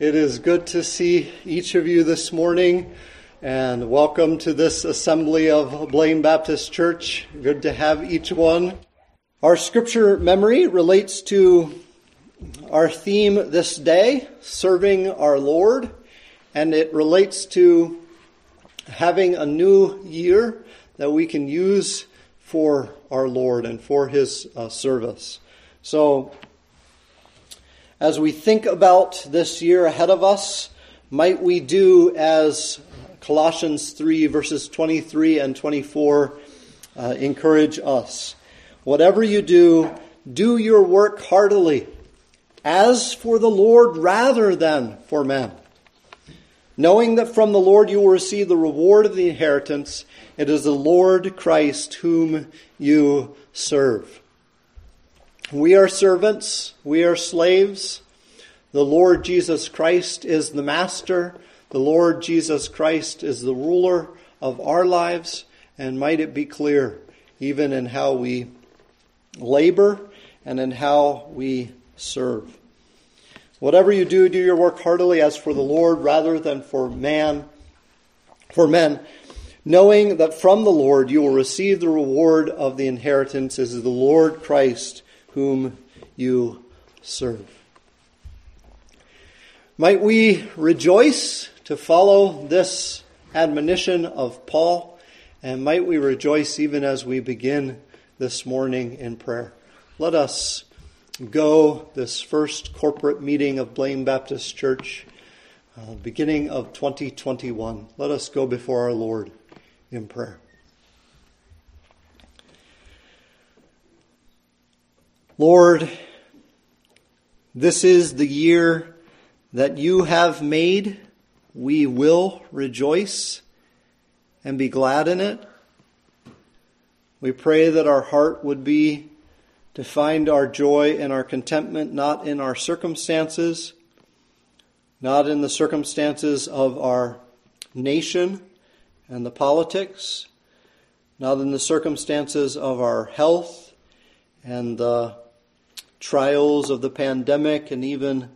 It is good to see each of you this morning and welcome to this assembly of Blaine Baptist Church. Good to have each one. Our scripture memory relates to our theme this day, serving our Lord, and it relates to having a new year that we can use for our Lord and for His uh, service. So, as we think about this year ahead of us, might we do as Colossians 3, verses 23 and 24 uh, encourage us? Whatever you do, do your work heartily, as for the Lord rather than for men. Knowing that from the Lord you will receive the reward of the inheritance, it is the Lord Christ whom you serve. We are servants, we are slaves. The Lord Jesus Christ is the master. The Lord Jesus Christ is the ruler of our lives. And might it be clear, even in how we labor and in how we serve. Whatever you do, do your work heartily as for the Lord rather than for man, for men, knowing that from the Lord you will receive the reward of the inheritance as the Lord Christ whom you serve. Might we rejoice to follow this admonition of Paul, and might we rejoice even as we begin this morning in prayer. Let us go this first corporate meeting of Blaine Baptist Church, uh, beginning of 2021. Let us go before our Lord in prayer. Lord, this is the year that you have made. We will rejoice and be glad in it. We pray that our heart would be to find our joy and our contentment not in our circumstances, not in the circumstances of our nation and the politics, not in the circumstances of our health and the trials of the pandemic and even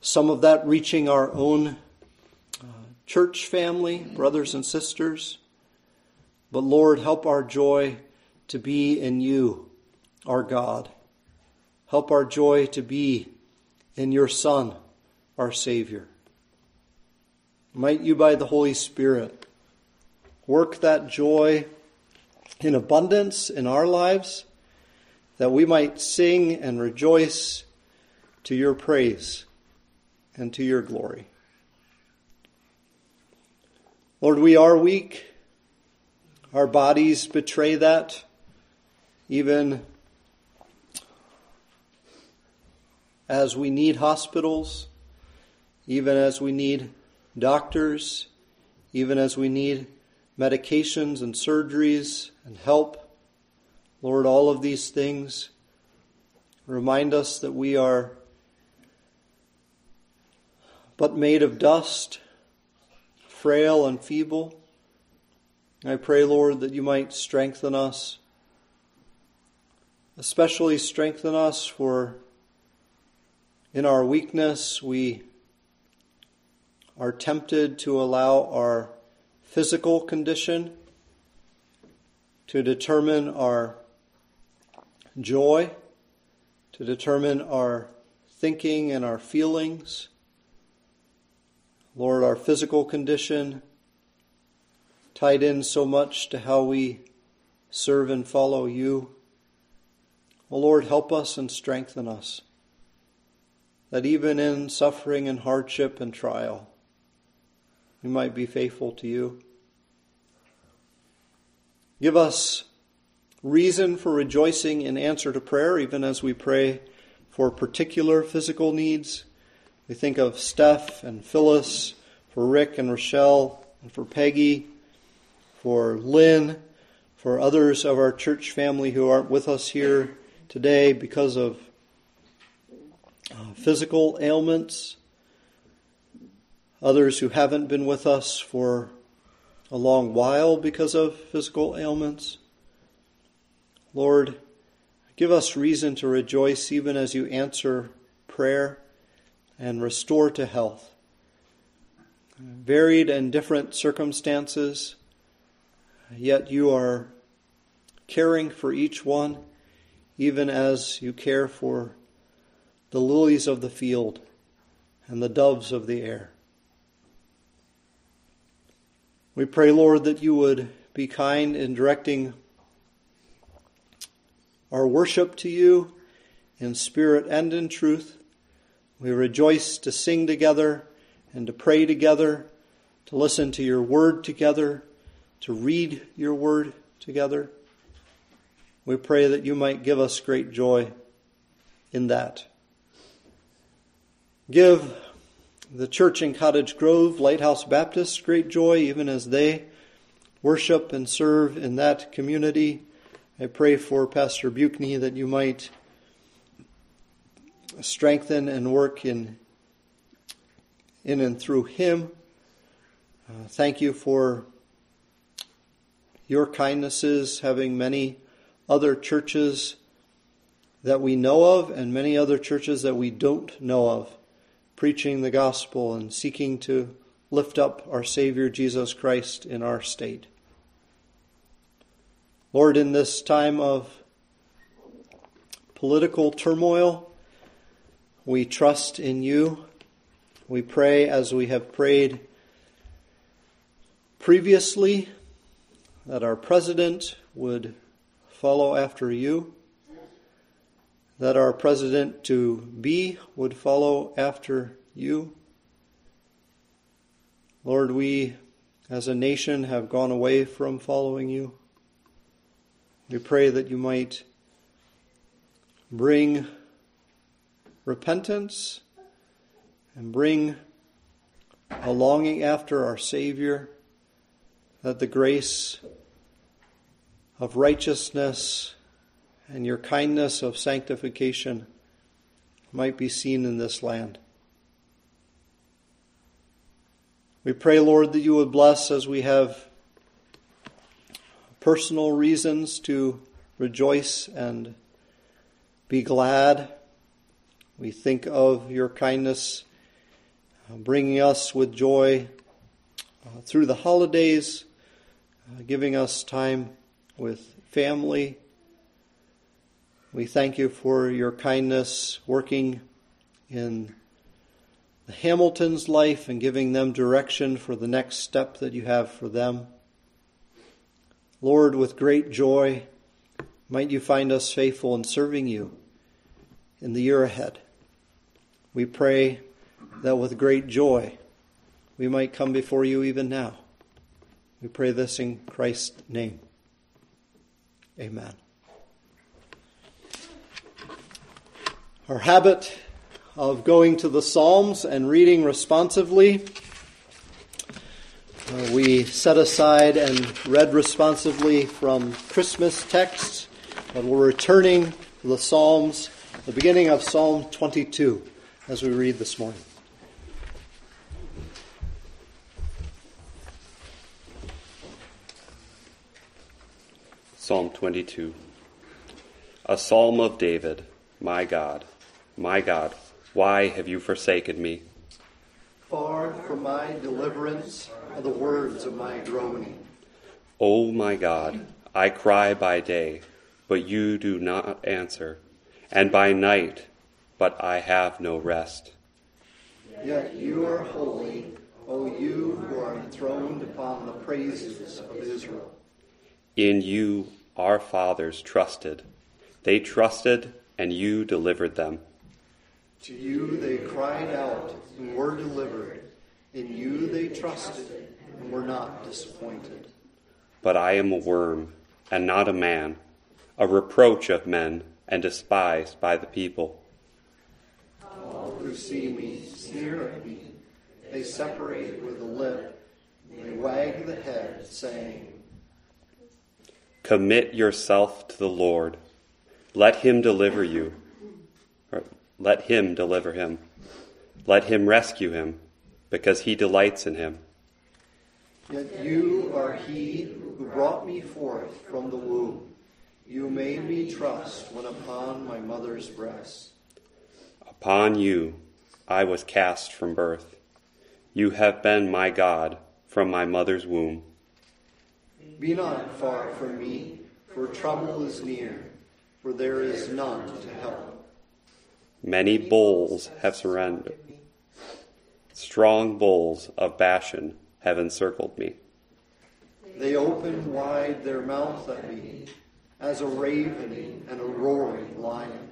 some of that reaching our own uh, church family, brothers and sisters. But Lord, help our joy to be in you, our God. Help our joy to be in your Son, our Savior. Might you, by the Holy Spirit, work that joy in abundance in our lives that we might sing and rejoice to your praise and to your glory. Lord, we are weak. Our bodies betray that. Even as we need hospitals, even as we need doctors, even as we need medications and surgeries and help. Lord, all of these things remind us that we are but made of dust, frail and feeble. I pray, Lord, that you might strengthen us, especially strengthen us for in our weakness we are tempted to allow our physical condition to determine our joy, to determine our thinking and our feelings. Lord, our physical condition tied in so much to how we serve and follow you. Oh Lord, help us and strengthen us, that even in suffering and hardship and trial, we might be faithful to you. Give us reason for rejoicing in answer to prayer, even as we pray for particular physical needs. We think of Steph and Phyllis, for Rick and Rochelle, and for Peggy, for Lynn, for others of our church family who aren't with us here today because of uh, physical ailments, others who haven't been with us for a long while because of physical ailments. Lord, give us reason to rejoice even as you answer prayer. and restore to health. Varied and different circumstances, yet you are caring for each one, even as you care for the lilies of the field and the doves of the air. We pray, Lord, that you would be kind in directing our worship to you in spirit and in truth. We rejoice to sing together and to pray together, to listen to your word together, to read your word together. We pray that you might give us great joy in that. Give the church in Cottage Grove, Lighthouse Baptist, great joy even as they worship and serve in that community. I pray for Pastor Buchny that you might strengthen and work in, in and through him. Uh, thank you for your kindnesses, having many other churches that we know of and many other churches that we don't know of preaching the gospel and seeking to lift up our Savior Jesus Christ in our state. Lord, in this time of political turmoil, we trust in you. We pray as we have prayed previously that our president would follow after you that our president to be would follow after you. Lord, we as a nation have gone away from following you. We pray that you might bring repentance and bring a longing after our Savior, that the grace of righteousness and your kindness of sanctification might be seen in this land. We pray, Lord, that you would bless as we have personal reasons to rejoice and be glad. We think of your kindness uh, bringing us with joy uh, through the holidays, uh, giving us time with family we thank you for your kindness working in the Hamilton's life and giving them direction for the next step that you have for them. Lord, with great joy, might you find us faithful in serving you in the year ahead. We pray that with great joy we might come before you even now. We pray this in Christ's name. Amen. Our habit of going to the Psalms and reading responsively. Uh, we set aside and read responsively from Christmas texts, but we're returning to the Psalms, the beginning of Psalm 22, as we read this morning. Psalm 22, a psalm of David, my God. My God, why have you forsaken me? Far from my deliverance are the words of my groaning. O my God, I cry by day, but you do not answer, and by night, but I have no rest. Yet you are holy, O you who are enthroned upon the praises of Israel. In you our fathers trusted. They trusted, and you delivered them. To you they cried out and were delivered. In you they trusted and were not disappointed. But I am a worm and not a man, a reproach of men and despised by the people. All who see me sneer at me. They separate with the lip. They wag the head, saying, Commit yourself to the Lord. Let him deliver you. Let him deliver him. Let him rescue him, because he delights in him. Yet you are he who brought me forth from the womb. You made me trust when upon my mother's breast. Upon you I was cast from birth. You have been my God from my mother's womb. Be not far from me, for trouble is near, for there is none to help. Many bulls have surrendered. Strong bulls of Bashan have encircled me. They open wide their mouths at me, as a raven and a roaring lion.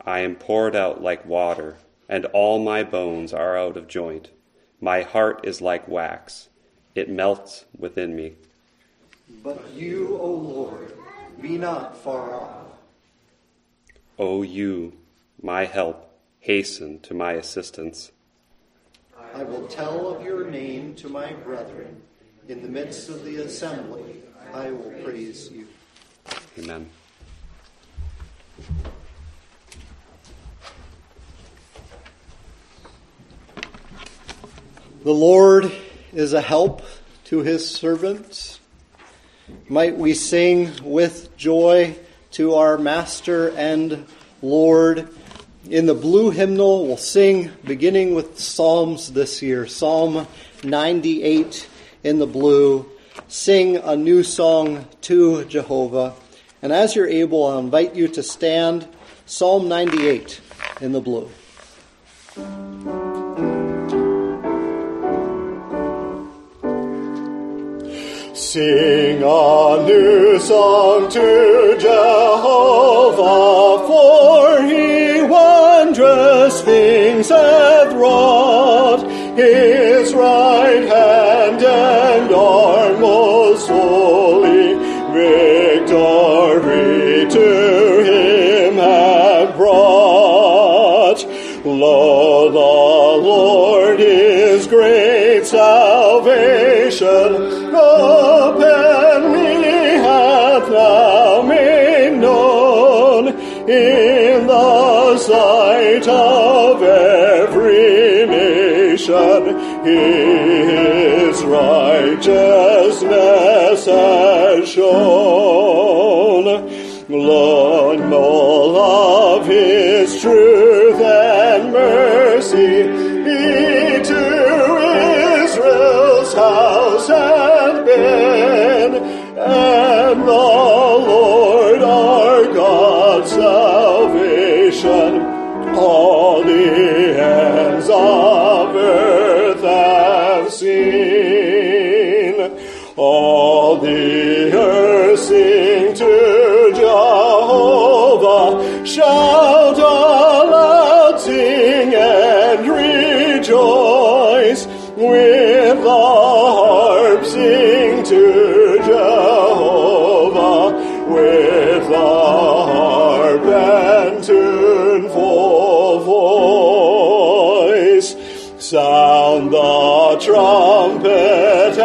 I am poured out like water, and all my bones are out of joint. My heart is like wax, it melts within me. But you, O Lord, be not far off. O you, my help, hasten to my assistance. I will tell of your name to my brethren. In the midst of the assembly, I will praise you. Amen. The Lord is a help to his servants. Might we sing with joy to our Master and Lord. In the blue hymnal, we'll sing beginning with Psalms this year Psalm 98 in the blue. Sing a new song to Jehovah. And as you're able, I'll invite you to stand Psalm 98 in the blue. Sing a new song to Jehovah, for he wondrous things hath wrought. His right hand and arm most holy, victory to him have brought. Lo, the Lord is great salvation. Open me hath now made known His righteousness has shown. Lord, know of his truth and mercy be to Israel's house and been, With the harp sing to Jehovah, with the harp and tuneful voice. Sound the trumpet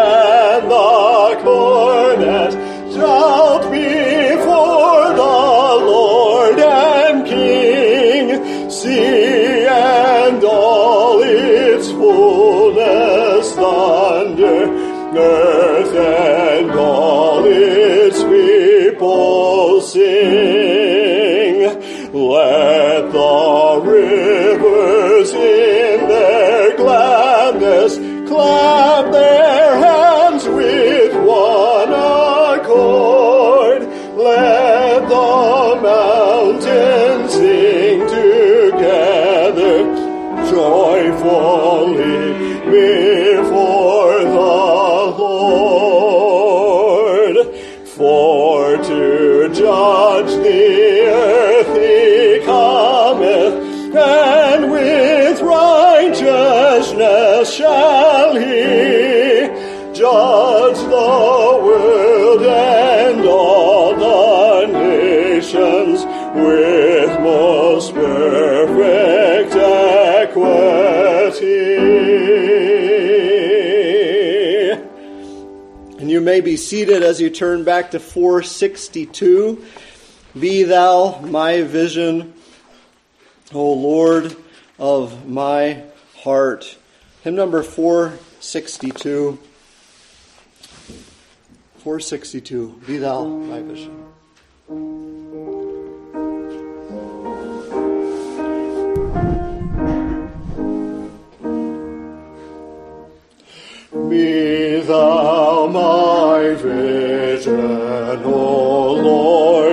earth and all its people sing. Let the rivers in be seated as you turn back to 462. Be thou my vision, O Lord of my heart. Hymn number 462. 462. Be thou my vision. Be thou my my vision, O Lord.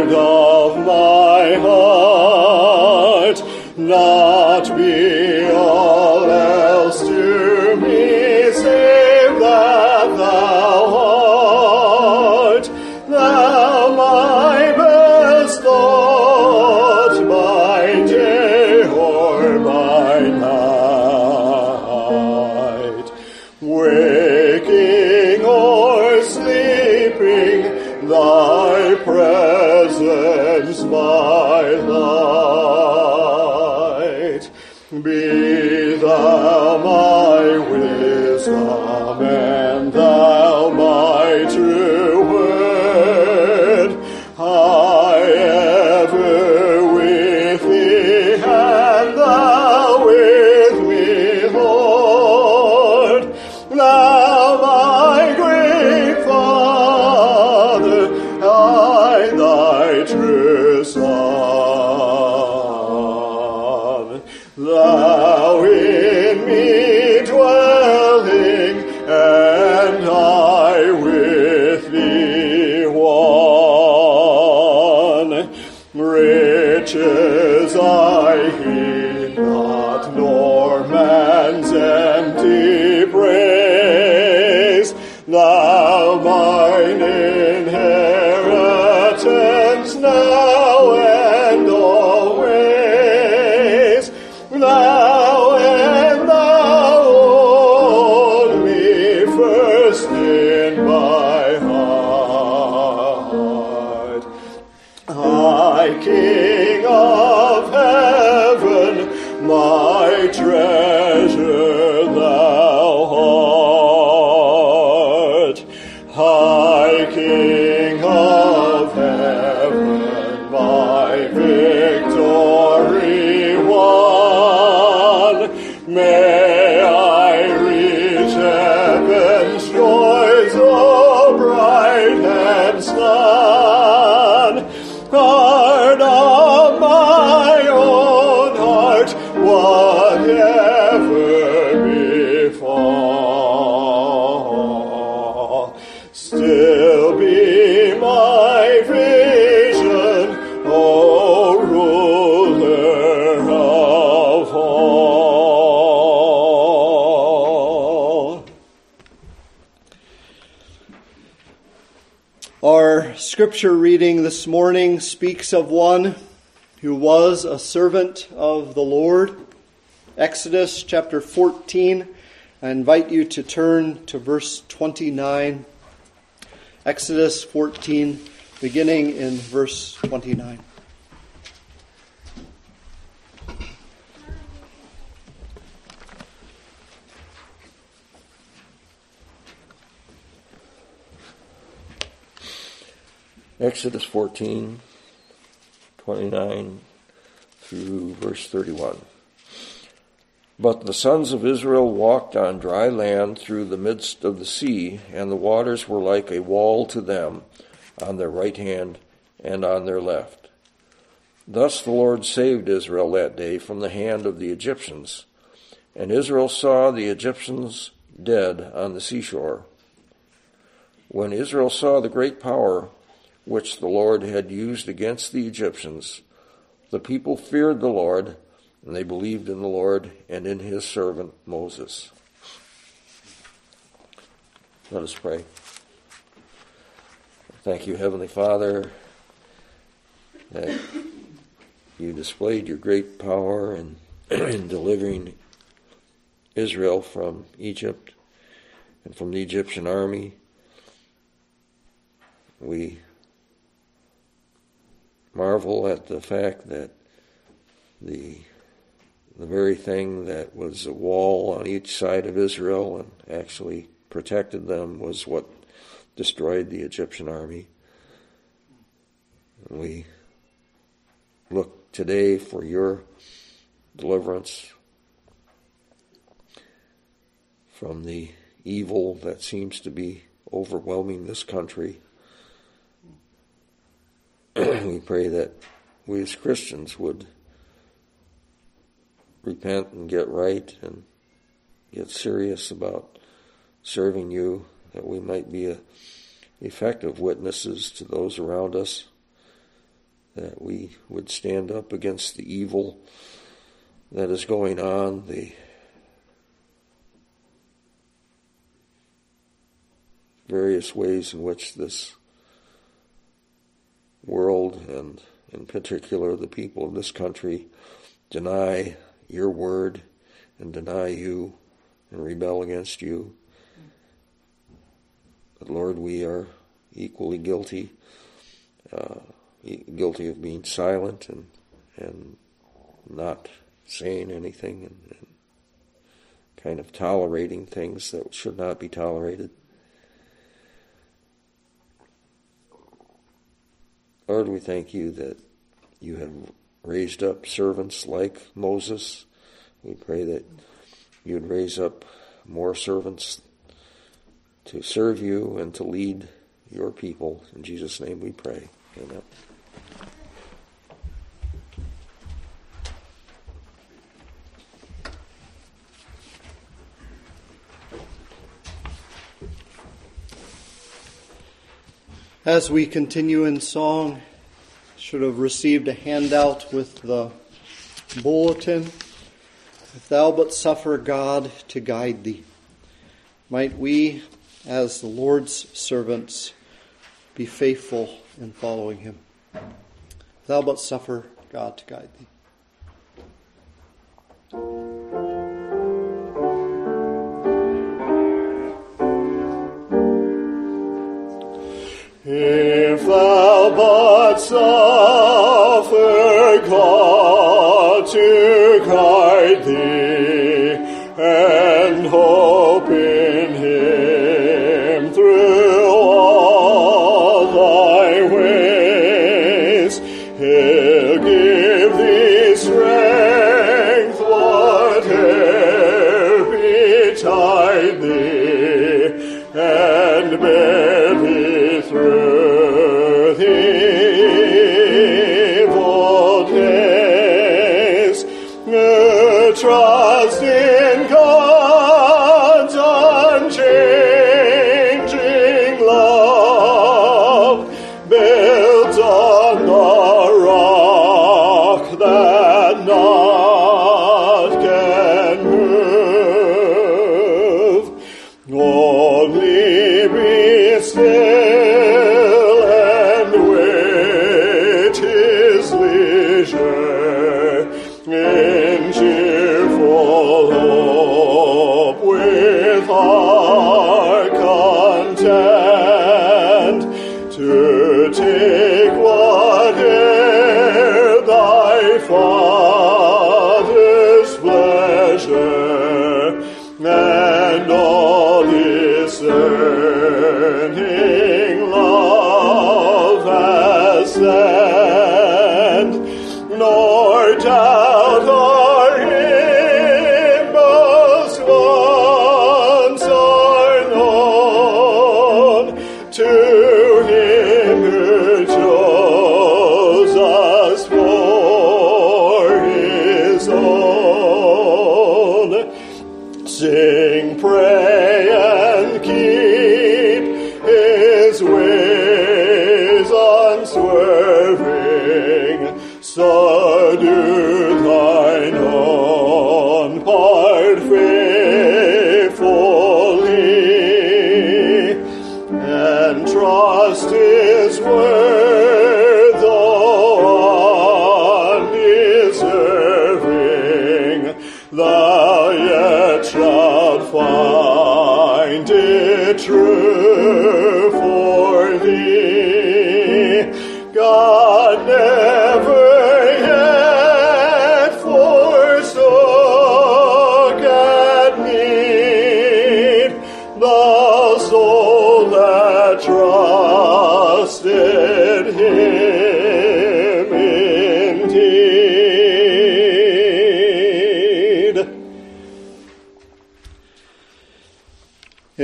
Wisdom Riches I heed scripture reading this morning speaks of one who was a servant of the Lord. Exodus chapter 14. I invite you to turn to verse 29. Exodus 14, beginning in verse 29. Exodus 14, 29 through verse 31. But the sons of Israel walked on dry land through the midst of the sea, and the waters were like a wall to them on their right hand and on their left. Thus the Lord saved Israel that day from the hand of the Egyptians. And Israel saw the Egyptians dead on the seashore. When Israel saw the great power which the Lord had used against the Egyptians, the people feared the Lord, and they believed in the Lord and in his servant Moses. Let us pray. Thank you, Heavenly Father, that you displayed your great power in, in delivering Israel from Egypt and from the Egyptian army. We marvel at the fact that the the very thing that was a wall on each side of Israel and actually protected them was what destroyed the Egyptian army. We look today for your deliverance from the evil that seems to be overwhelming this country. we pray that we as Christians would repent and get right and get serious about serving you, that we might be a, effective witnesses to those around us, that we would stand up against the evil that is going on, the various ways in which this world and in particular the people of this country deny your word and deny you and rebel against you. But Lord, we are equally guilty, uh, guilty of being silent and and not saying anything and, and kind of tolerating things that should not be tolerated. Lord, we thank you that you have raised up servants like Moses. We pray that you would raise up more servants to serve you and to lead your people. In Jesus' name we pray. Amen. As we continue in song, should have received a handout with the bulletin. If thou but suffer God to guide thee, might we, as the Lord's servants, be faithful in following him. If thou but suffer God to guide thee. If thou but suffer God to guide thee,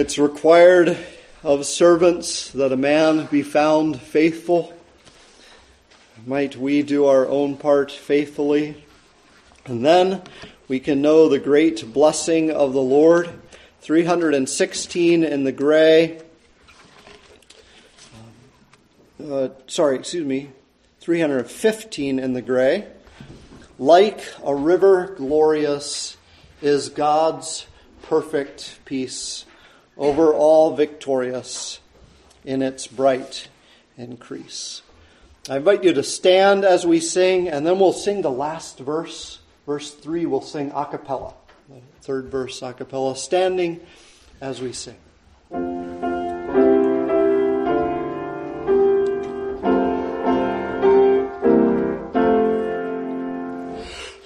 It's required of servants that a man be found faithful. Might we do our own part faithfully? And then we can know the great blessing of the Lord. 316 in the gray. Uh, sorry, excuse me. 315 in the gray. Like a river glorious is God's perfect peace, over all victorious in its bright increase. I invite you to stand as we sing, and then we'll sing the last verse. Verse 3, we'll sing a cappella. The third verse a cappella, standing as we sing.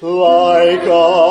Like a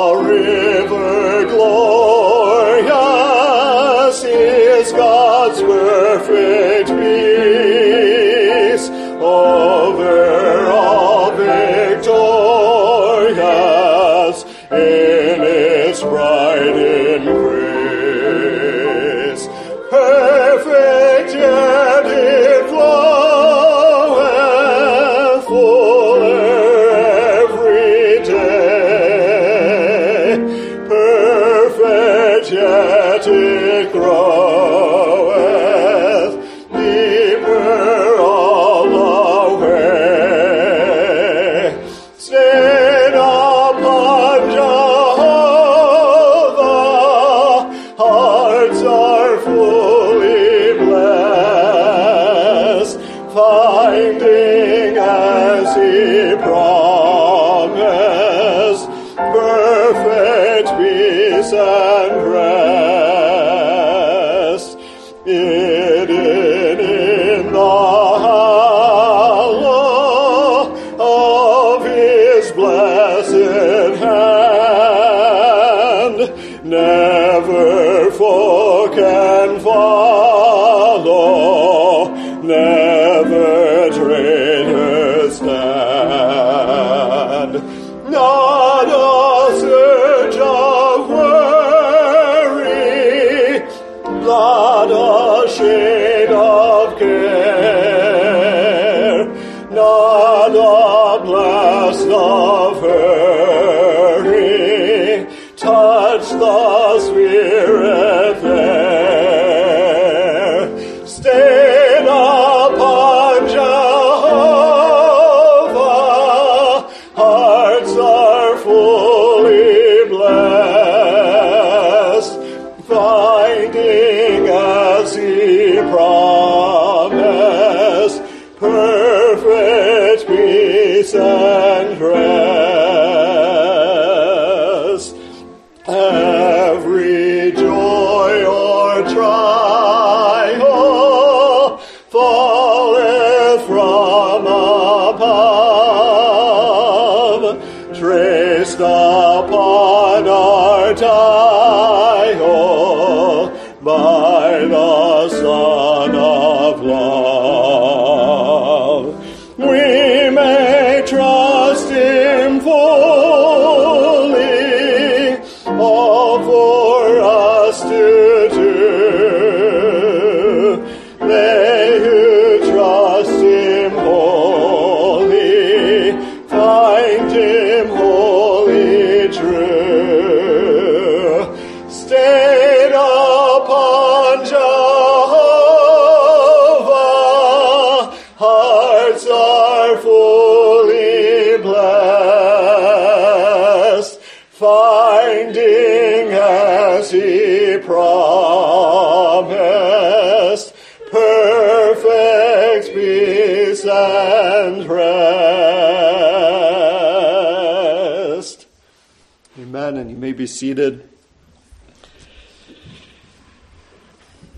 seated.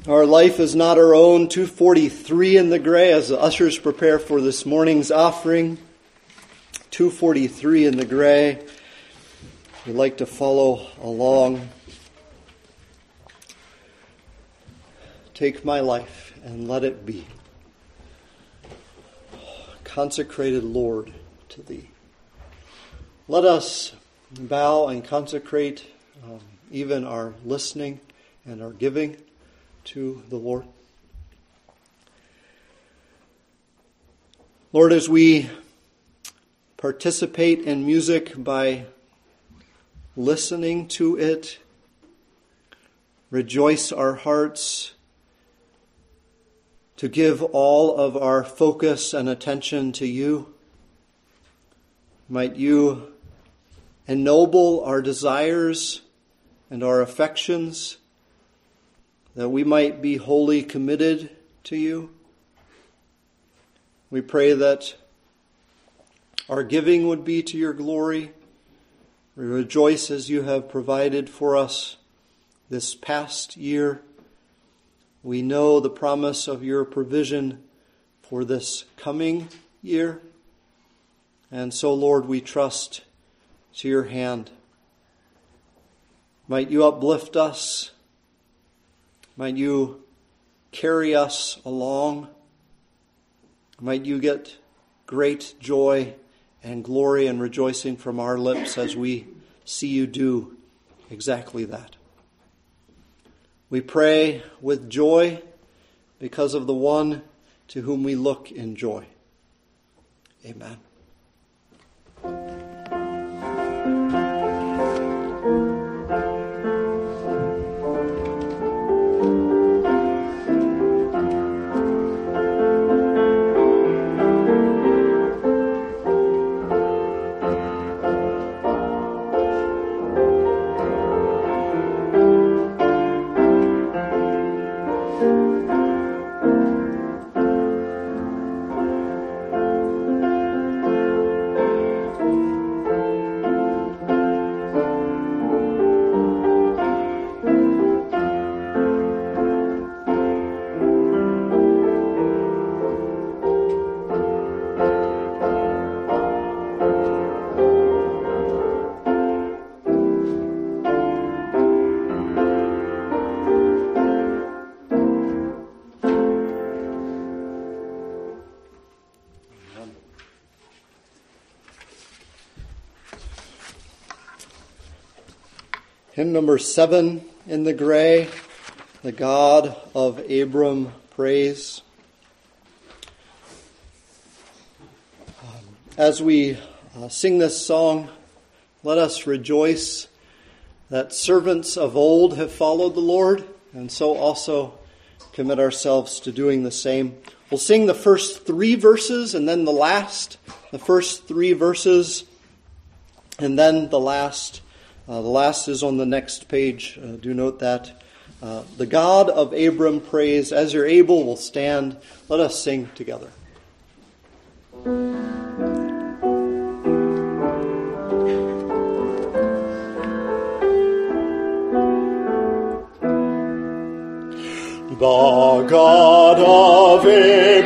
Our life is not our own. 243 in the gray as the ushers prepare for this morning's offering. 243 in the gray. We'd like to follow along. Take my life and let it be consecrated, Lord, to Thee. Let us bow and consecrate um, even our listening and our giving to the Lord. Lord, as we participate in music by listening to it, rejoice our hearts to give all of our focus and attention to you. Might you ennoble our desires and our affections, that we might be wholly committed to you. We pray that our giving would be to your glory. We rejoice as you have provided for us this past year. We know the promise of your provision for this coming year. And so, Lord, we trust to your hand. Might you uplift us. Might you carry us along. Might you get great joy and glory and rejoicing from our lips as we see you do exactly that. We pray with joy because of the one to whom we look in joy. Amen. Hymn number seven in the gray, the God of Abram praise. Um, as we uh, sing this song, let us rejoice that servants of old have followed the Lord, and so also commit ourselves to doing the same. We'll sing the first three verses and then the last, the first three verses, and then the last uh, the last is on the next page. Uh, do note that. Uh, the God of Abram praise, As you're able, will stand. Let us sing together. The God of Abram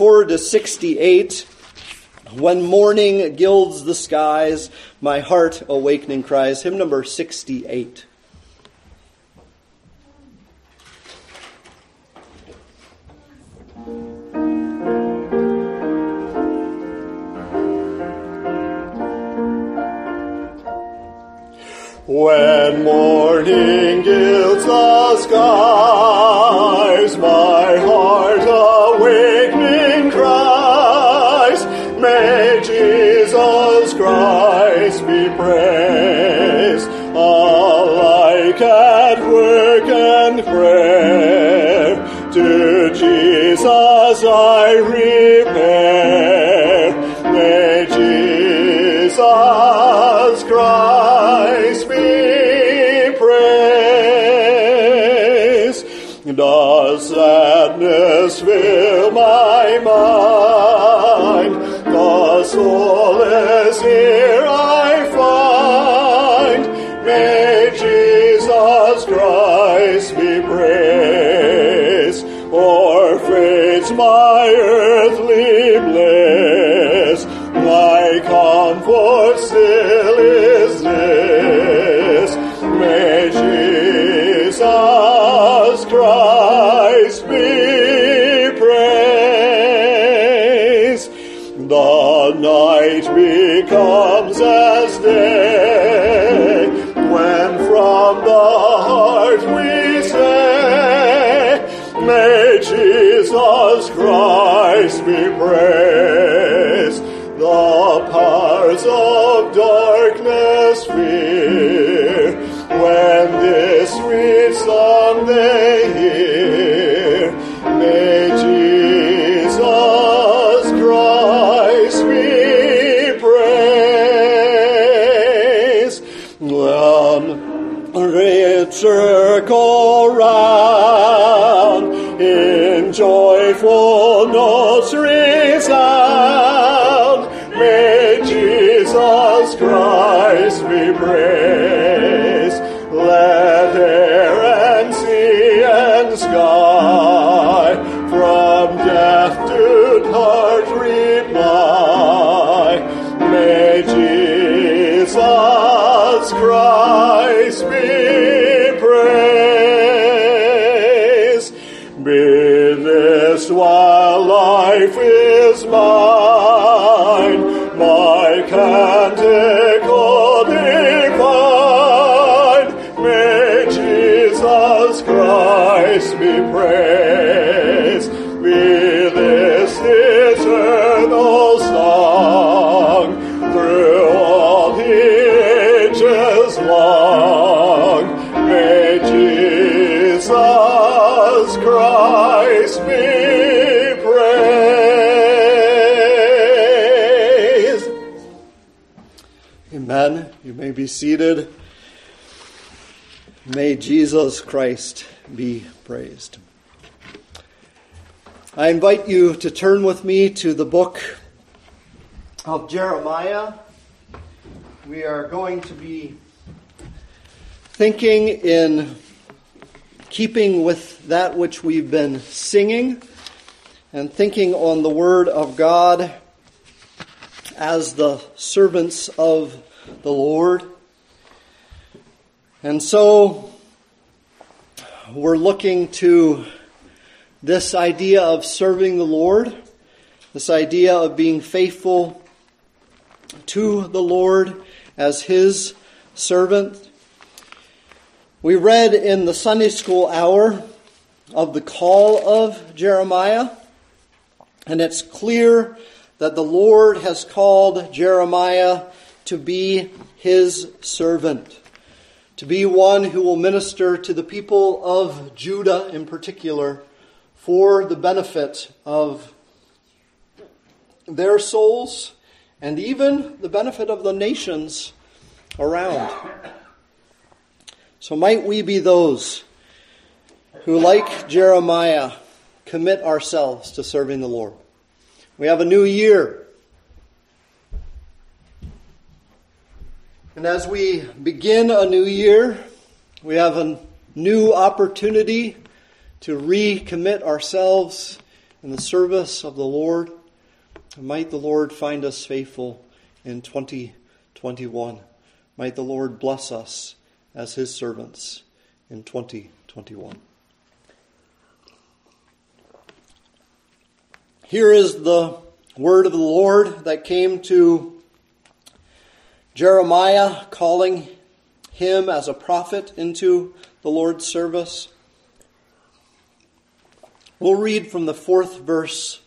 4 to 68. When morning gilds the skies, my heart awakening cries. Hymn number 68. When morning gilds the skies, my heart at work and prayer. To Jesus I repair, may Jesus Christ be praised. Does sadness fill my mind? The solace here my earthly bliss. My comfort still is this. May Jesus Christ be praised. The night becomes as day when from the heart we say, May Jesus Christ be praised. The powers of darkness fear when this sweet song they hear. May Jesus Christ be praised. Circle round notes resound. May Jesus Christ be praised. Let air and sea and sky be seated. May Jesus Christ be praised. I invite you to turn with me to the book of Jeremiah. We are going to be thinking in keeping with that which we've been singing and thinking on the Word of God as the servants of the Lord. And so we're looking to this idea of serving the Lord, this idea of being faithful to the Lord as His servant. We read in the Sunday school hour of the call of Jeremiah, and it's clear that the Lord has called Jeremiah to be his servant, to be one who will minister to the people of Judah in particular for the benefit of their souls and even the benefit of the nations around. So might we be those who, like Jeremiah, commit ourselves to serving the Lord. We have a new year. And as we begin a new year, we have a new opportunity to recommit ourselves in the service of the Lord. And might the Lord find us faithful in 2021. Might the Lord bless us as his servants in 2021. Here is the word of the Lord that came to Jeremiah, calling him as a prophet into the Lord's service. We'll read from the fourth verse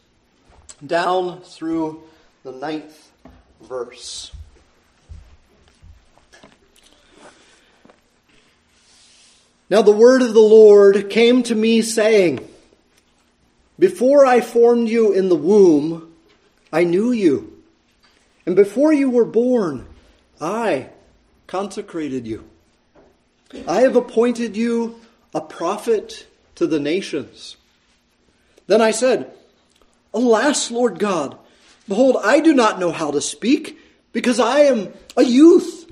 down through the ninth verse. Now the word of the Lord came to me, saying, Before I formed you in the womb, I knew you. And before you were born, I consecrated you. I have appointed you a prophet to the nations. Then I said, Alas, Lord God, behold, I do not know how to speak, because I am a youth.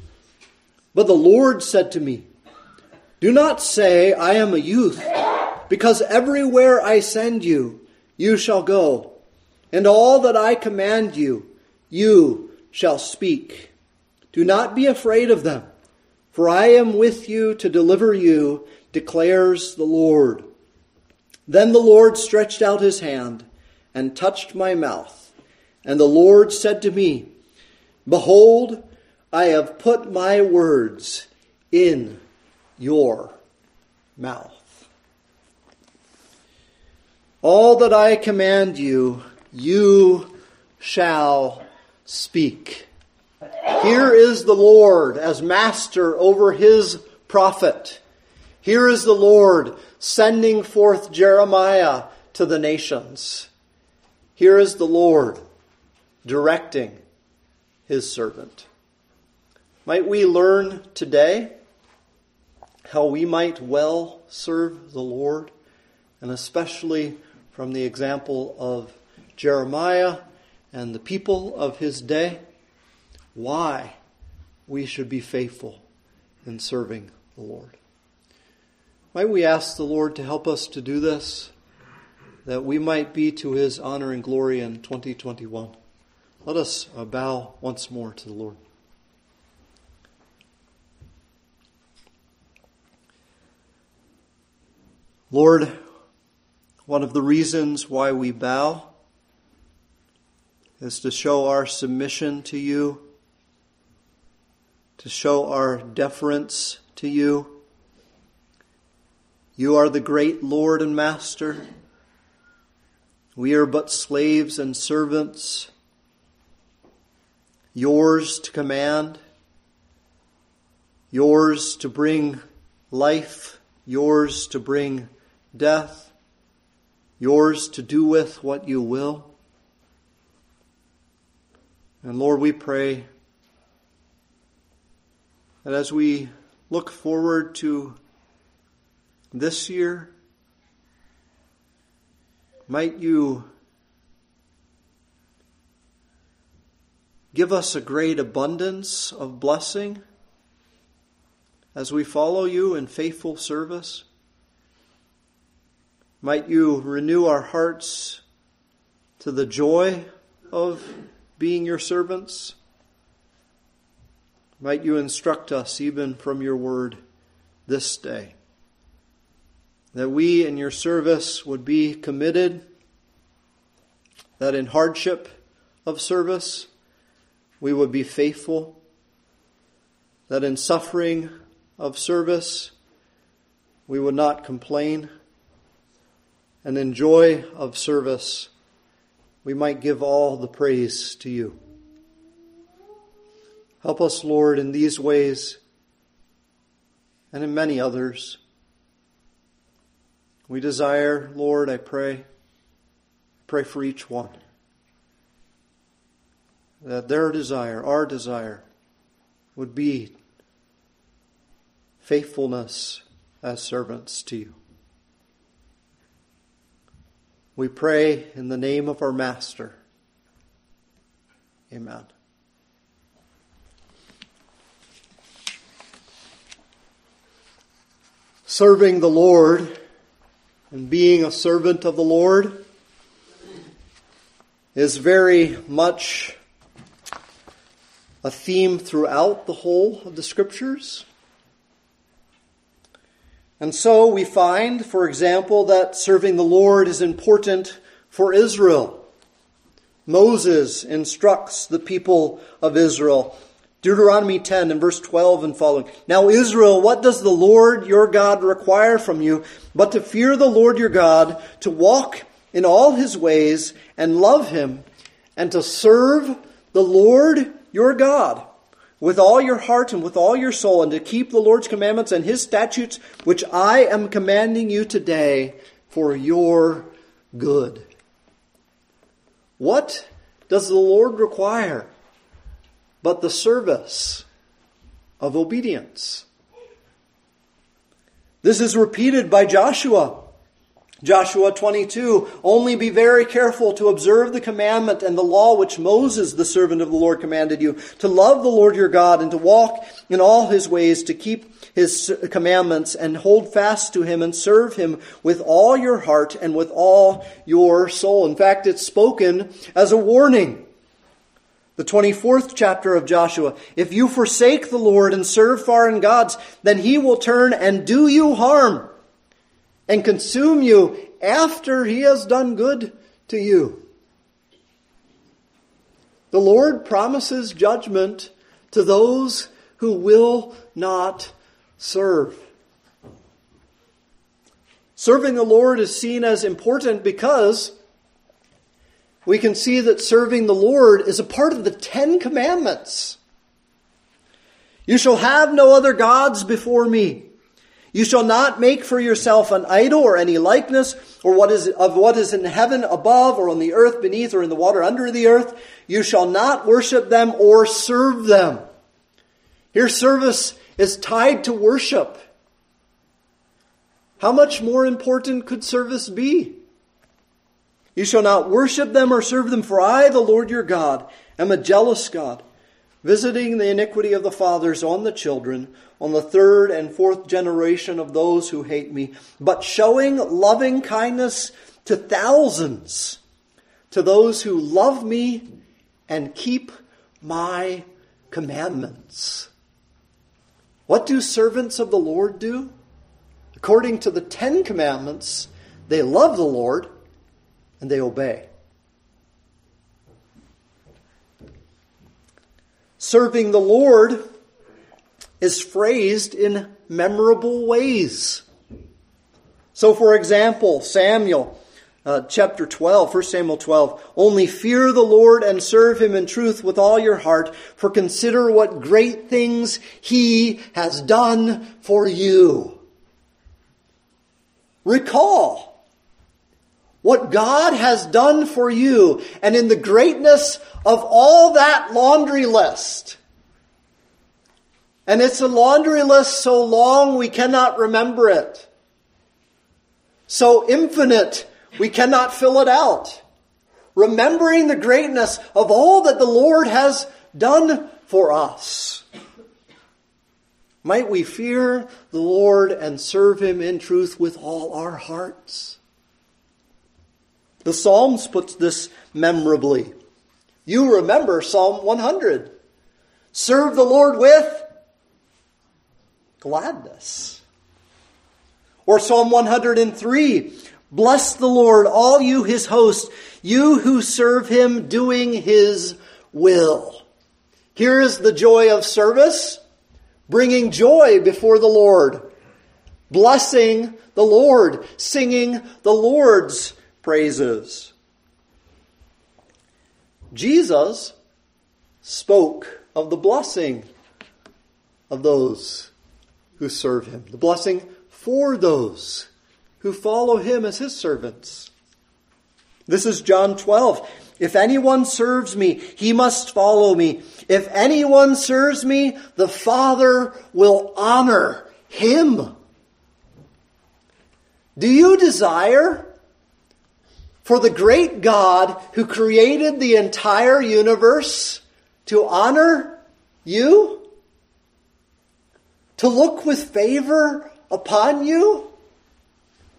But the Lord said to me, Do not say, I am a youth, because everywhere I send you, you shall go, and all that I command you, you shall speak. Do not be afraid of them, for I am with you to deliver you, declares the Lord. Then the Lord stretched out his hand and touched my mouth. And the Lord said to me, Behold, I have put my words in your mouth. All that I command you, you shall speak. Here is the Lord as master over his prophet. Here is the Lord sending forth Jeremiah to the nations. Here is the Lord directing his servant. Might we learn today how we might well serve the Lord, and especially from the example of Jeremiah and the people of his day, why we should be faithful in serving the Lord. Might we ask the Lord to help us to do this? that we might be to his honor and glory in 2021. Let us uh, bow once more to the Lord. Lord, one of the reasons why we bow is to show our submission to you, to show our deference to you. You are the great Lord and Master. We are but slaves and servants, yours to command, yours to bring life, yours to bring death, yours to do with what you will. And Lord, we pray that as we look forward to this year, might you give us a great abundance of blessing as we follow you in faithful service? Might you renew our hearts to the joy of being your servants? Might you instruct us even from your word this day that we in your service would be committed, that in hardship of service we would be faithful, that in suffering of service we would not complain, and in joy of service we might give all the praise to you. Help us, Lord, in these ways and in many others. We desire, Lord, I pray, pray for each one, that their desire, our desire, would be faithfulness as servants to you. We pray in the name of our Master. Amen. Serving the Lord and being a servant of the Lord is very much a theme throughout the whole of the scriptures. And so we find, for example, that serving the Lord is important for Israel. Moses instructs the people of Israel. Deuteronomy 10 and verse 12 and following. Now, Israel, what does the Lord your God require from you but to fear the Lord your God, to walk in all his ways and love him, and to serve the Lord your God? with all your heart and with all your soul, and to keep the Lord's commandments and his statutes, which I am commanding you today for your good. What does the Lord require but the service of obedience? This is repeated by Joshua Joshua 22, only be very careful to observe the commandment and the law which Moses, the servant of the Lord, commanded you, to love the Lord your God and to walk in all his ways, to keep his commandments and hold fast to him and serve him with all your heart and with all your soul. In fact, it's spoken as a warning. The 24th chapter of Joshua. If you forsake the Lord and serve foreign gods, then he will turn and do you harm and consume you after he has done good to you. The Lord promises judgment to those who will not serve. Serving the Lord is seen as important because we can see that serving the Lord is a part of the Ten Commandments. You shall have no other gods before me. You shall not make for yourself an idol or any likeness or what is of what is in heaven above or on the earth beneath or in the water under the earth. You shall not worship them or serve them. Here service is tied to worship. How much more important could service be? You shall not worship them or serve them, for I, the Lord your God, am a jealous God visiting the iniquity of the fathers on the children, on the third and fourth generation of those who hate me, but showing loving kindness to thousands, to those who love me and keep my commandments. What do servants of the Lord do? According to the Ten Commandments, they love the Lord and they obey. Serving the Lord is phrased in memorable ways. So, for example, Samuel, uh, chapter 12, 1 Samuel 12, only fear the Lord and serve him in truth with all your heart, for consider what great things he has done for you. Recall what God has done for you, and in the greatness of all that laundry list. And it's a laundry list so long we cannot remember it. So infinite we cannot fill it out. Remembering the greatness of all that the Lord has done for us. Might we fear the Lord and serve Him in truth with all our hearts. The Psalms puts this memorably. You remember Psalm 100. Serve the Lord with gladness. Or Psalm 103. Bless the Lord, all you his host, you who serve him doing his will. Here is the joy of service, bringing joy before the Lord, blessing the Lord, singing the Lord's praises. Jesus spoke of the blessing of those who serve him, the blessing for those who follow him as his servants. This is John 12. If anyone serves me, he must follow me. If anyone serves me, the Father will honor him. Do you desire for the great God who created the entire universe to honor you? To look with favor upon you?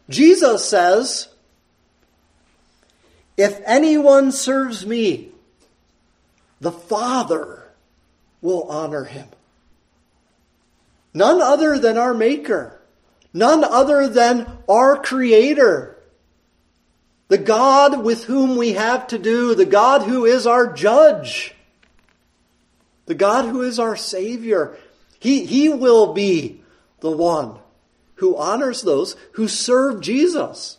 Jesus says, If anyone serves me, the Father will honor him. None other than our Maker, none other than our Creator, the God with whom we have to do, the God who is our judge, the God who is our Savior. He, he will be the one who honors those who serve Jesus.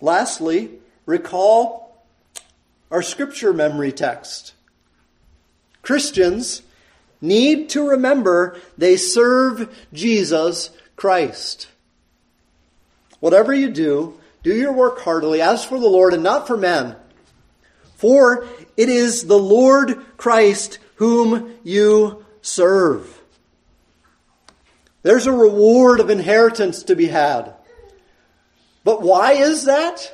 Lastly, recall our scripture memory text. Christians need to remember they serve Jesus Christ. Whatever you do, do your work heartily as for the Lord and not for men. For it is the Lord Christ whom you serve. There's a reward of inheritance to be had. But why is that?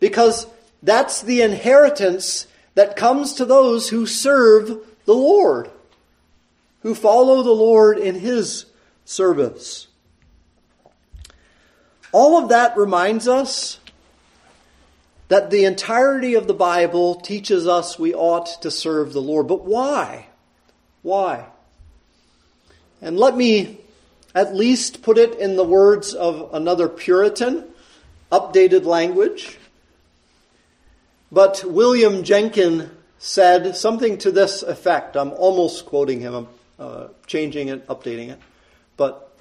Because that's the inheritance that comes to those who serve the Lord, who follow the Lord in His service. All of that reminds us that the entirety of the Bible teaches us we ought to serve the Lord. But why? Why? And let me at least put it in the words of another Puritan, updated language. But William Jenkyn said something to this effect. I'm almost quoting him, I'm uh, changing it, updating it. But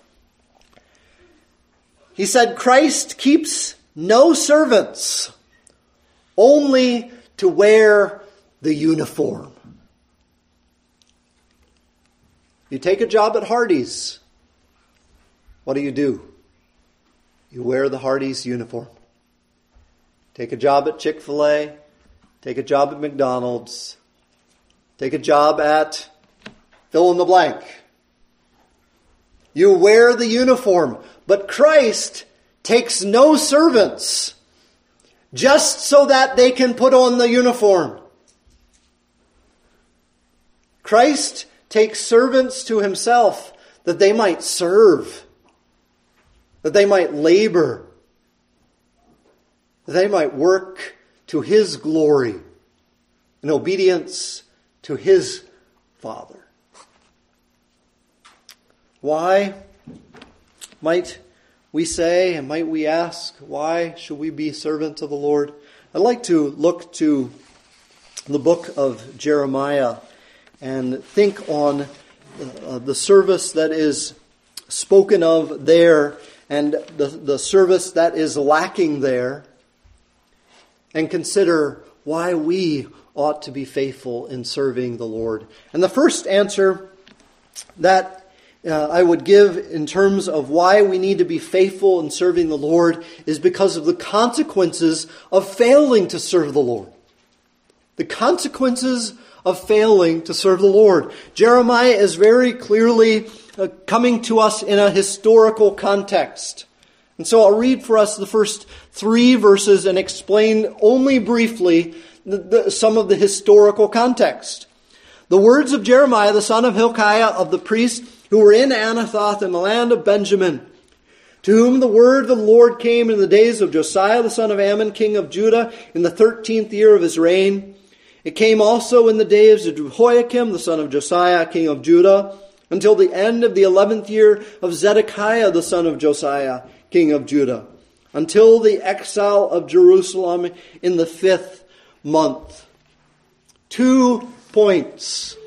he said, Christ keeps no servants, only to wear the uniform. You take a job at Hardee's. What do you do? You wear the Hardee's uniform. Take a job at Chick fil A. Take a job at McDonald's. Take a job at fill in the blank. You wear the uniform. But Christ takes no servants just so that they can put on the uniform. Christ takes servants to himself that they might serve that they might labor, that they might work to His glory in obedience to His Father. Why might we say and might we ask, why should we be servants of the Lord? I'd like to look to the book of Jeremiah and think on uh, the service that is spoken of there and the, the service that is lacking there and consider why we ought to be faithful in serving the Lord. And the first answer that uh, I would give in terms of why we need to be faithful in serving the Lord is because of the consequences of failing to serve the Lord. The consequences of failing to serve the Lord. Jeremiah is very clearly uh, coming to us in a historical context. And so I'll read for us the first three verses and explain only briefly the, the, some of the historical context. The words of Jeremiah, the son of Hilkiah, of the priests who were in Anathoth in the land of Benjamin, to whom the word of the Lord came in the days of Josiah the son of Amon, king of Judah, in the thirteenth year of his reign. It came also in the days of Jehoiakim, the son of Josiah, king of Judah, until the end of the eleventh year of Zedekiah the son of Josiah, king of Judah, until the exile of Jerusalem in the fifth month. Two points.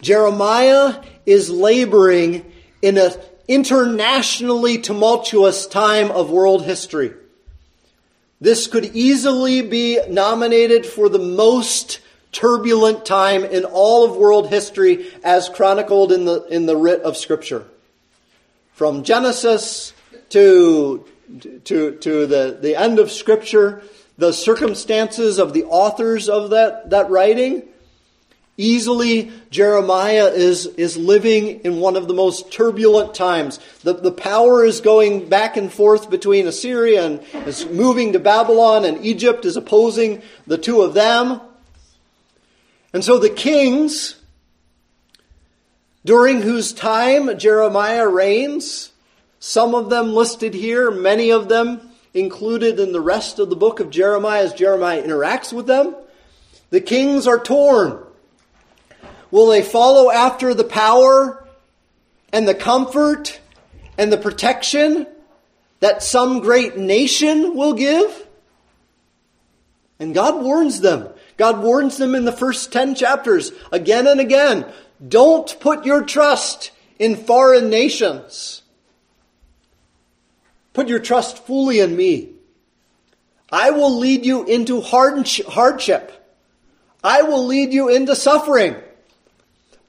Jeremiah is laboring in an internationally tumultuous time of world history. This could easily be nominated for the most turbulent time in all of world history as chronicled in the, in the writ of Scripture. from Genesis to, to, to the, the end of Scripture, the circumstances of the authors of that, that writing, Easily, Jeremiah is, is living in one of the most turbulent times. The, the power is going back and forth between Assyria and is moving to Babylon, and Egypt is opposing the two of them. And so the kings, during whose time Jeremiah reigns, some of them listed here, many of them included in the rest of the book of Jeremiah as Jeremiah interacts with them, the kings are torn. Will they follow after the power and the comfort and the protection that some great nation will give? And God warns them. God warns them in the first 10 chapters again and again. Don't put your trust in foreign nations. Put your trust fully in me. I will lead you into hardship. I will lead you into suffering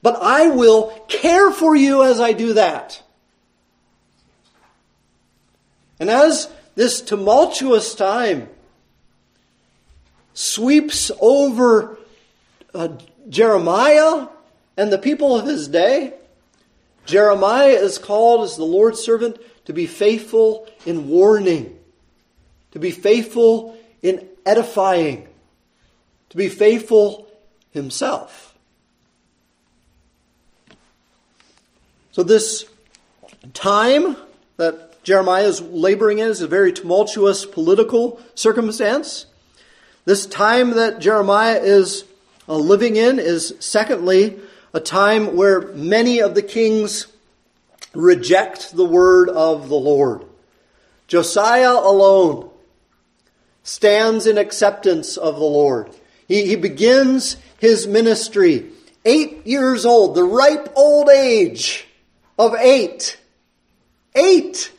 but I will care for you as I do that. And as this tumultuous time sweeps over uh, Jeremiah and the people of his day, Jeremiah is called as the Lord's servant to be faithful in warning, to be faithful in edifying, to be faithful himself. So, this time that Jeremiah is laboring in is a very tumultuous political circumstance. This time that Jeremiah is uh, living in is, secondly, a time where many of the kings reject the word of the Lord. Josiah alone stands in acceptance of the Lord. He, he begins his ministry eight years old, the ripe old age of eight. Eight.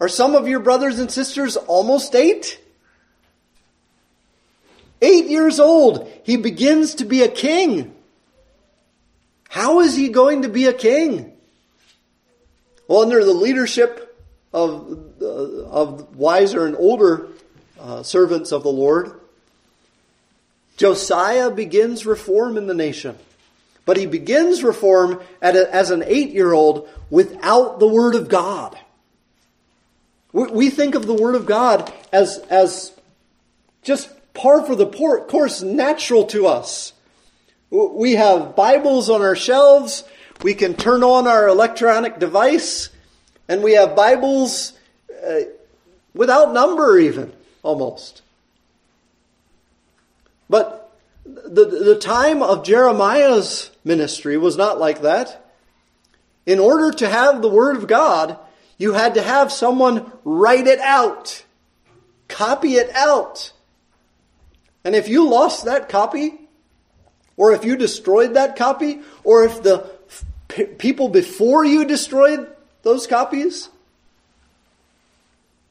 Are some of your brothers and sisters almost eight? Eight years old, he begins to be a king. How is he going to be a king? Well, under the leadership of, uh, of wiser and older uh, servants of the Lord, Josiah begins reform in the nation. But he begins reform a, as an eight year old without the Word of God. We, we think of the Word of God as, as just par for the course, natural to us. We have Bibles on our shelves. We can turn on our electronic device, and we have Bibles uh, without number, even almost. But the, the time of Jeremiah's ministry was not like that. In order to have the Word of God, you had to have someone write it out, copy it out. And if you lost that copy, or if you destroyed that copy, or if the p- people before you destroyed those copies,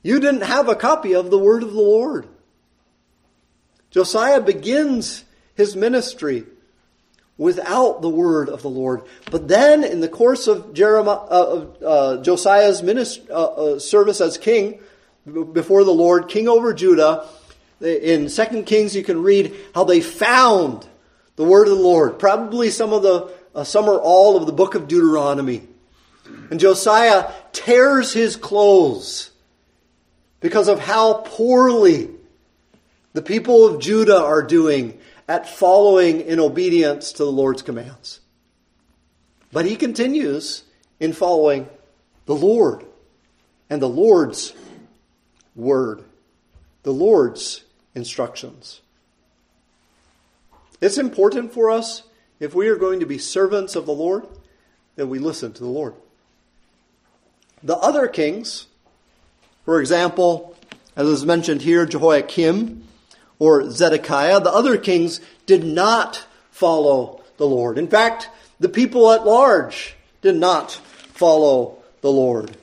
you didn't have a copy of the Word of the Lord. Josiah begins his ministry without the word of the Lord. But then, in the course of Jeremiah, uh, uh, Josiah's ministry, uh, uh, service as king before the Lord, king over Judah, in Second Kings, you can read how they found the word of the Lord. Probably some of the, uh, some or all of the book of Deuteronomy. And Josiah tears his clothes because of how poorly the people of Judah are doing at following in obedience to the Lord's commands. But he continues in following the Lord and the Lord's word, the Lord's instructions. It's important for us, if we are going to be servants of the Lord, that we listen to the Lord. The other kings, for example, as is mentioned here, Jehoiakim, or Zedekiah. The other kings did not follow the Lord. In fact, the people at large did not follow the Lord.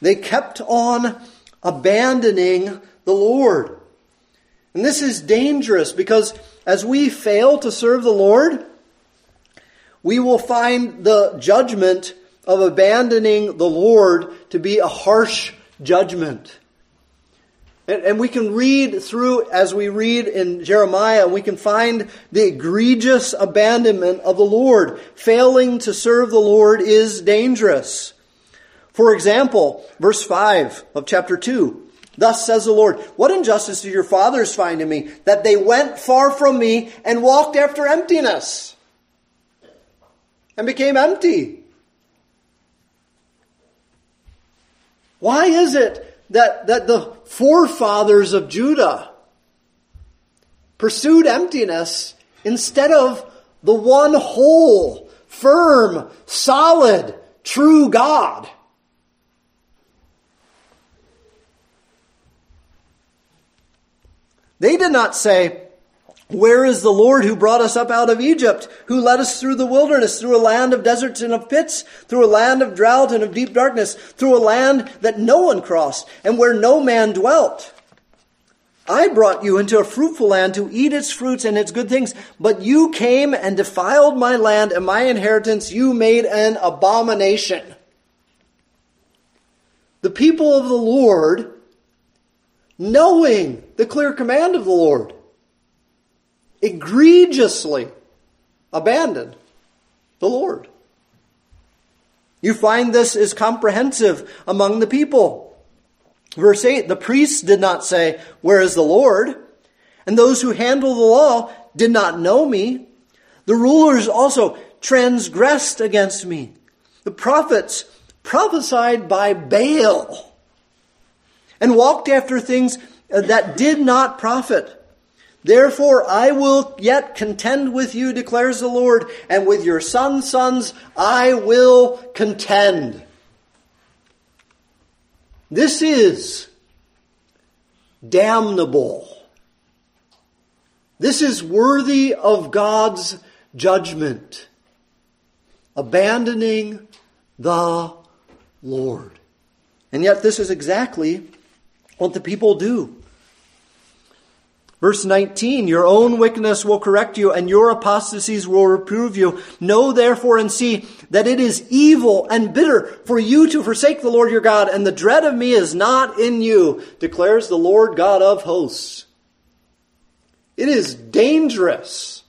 They kept on abandoning the Lord. And this is dangerous because as we fail to serve the Lord, we will find the judgment of abandoning the Lord to be a harsh judgment. And, and, we can read through, as we read in Jeremiah, we can find the egregious abandonment of the Lord. Failing to serve the Lord is dangerous. For example, verse 5 of chapter 2. Thus says the Lord, What injustice did your fathers find in me, that they went far from me and walked after emptiness and became empty? Why is it that, that the forefathers of Judah pursued emptiness instead of the one whole, firm, solid, true God? They did not say, where is the Lord who brought us up out of Egypt, who led us through the wilderness, through a land of deserts and of pits, through a land of drought and of deep darkness, through a land that no one crossed, and where no man dwelt? I brought you into a fruitful land to eat its fruits and its good things, but you came and defiled my land and my inheritance you made an abomination. The people of the Lord, knowing the clear command of the Lord, egregiously abandoned the Lord. You find this is comprehensive among the people. Verse 8 The priests did not say, Where is the Lord? And those who handle the law did not know me. The rulers also transgressed against me. The prophets prophesied by Baal and walked after things that did not profit. Therefore, I will yet contend with you, declares the Lord, and with your sons' sons I will contend. This is damnable. This is worthy of God's judgment. Abandoning the Lord. And yet, this is exactly what the people do. Verse 19, your own wickedness will correct you and your apostasies will reprove you. Know therefore and see that it is evil and bitter for you to forsake the Lord your God and the dread of me is not in you, declares the Lord God of hosts. It is dangerous.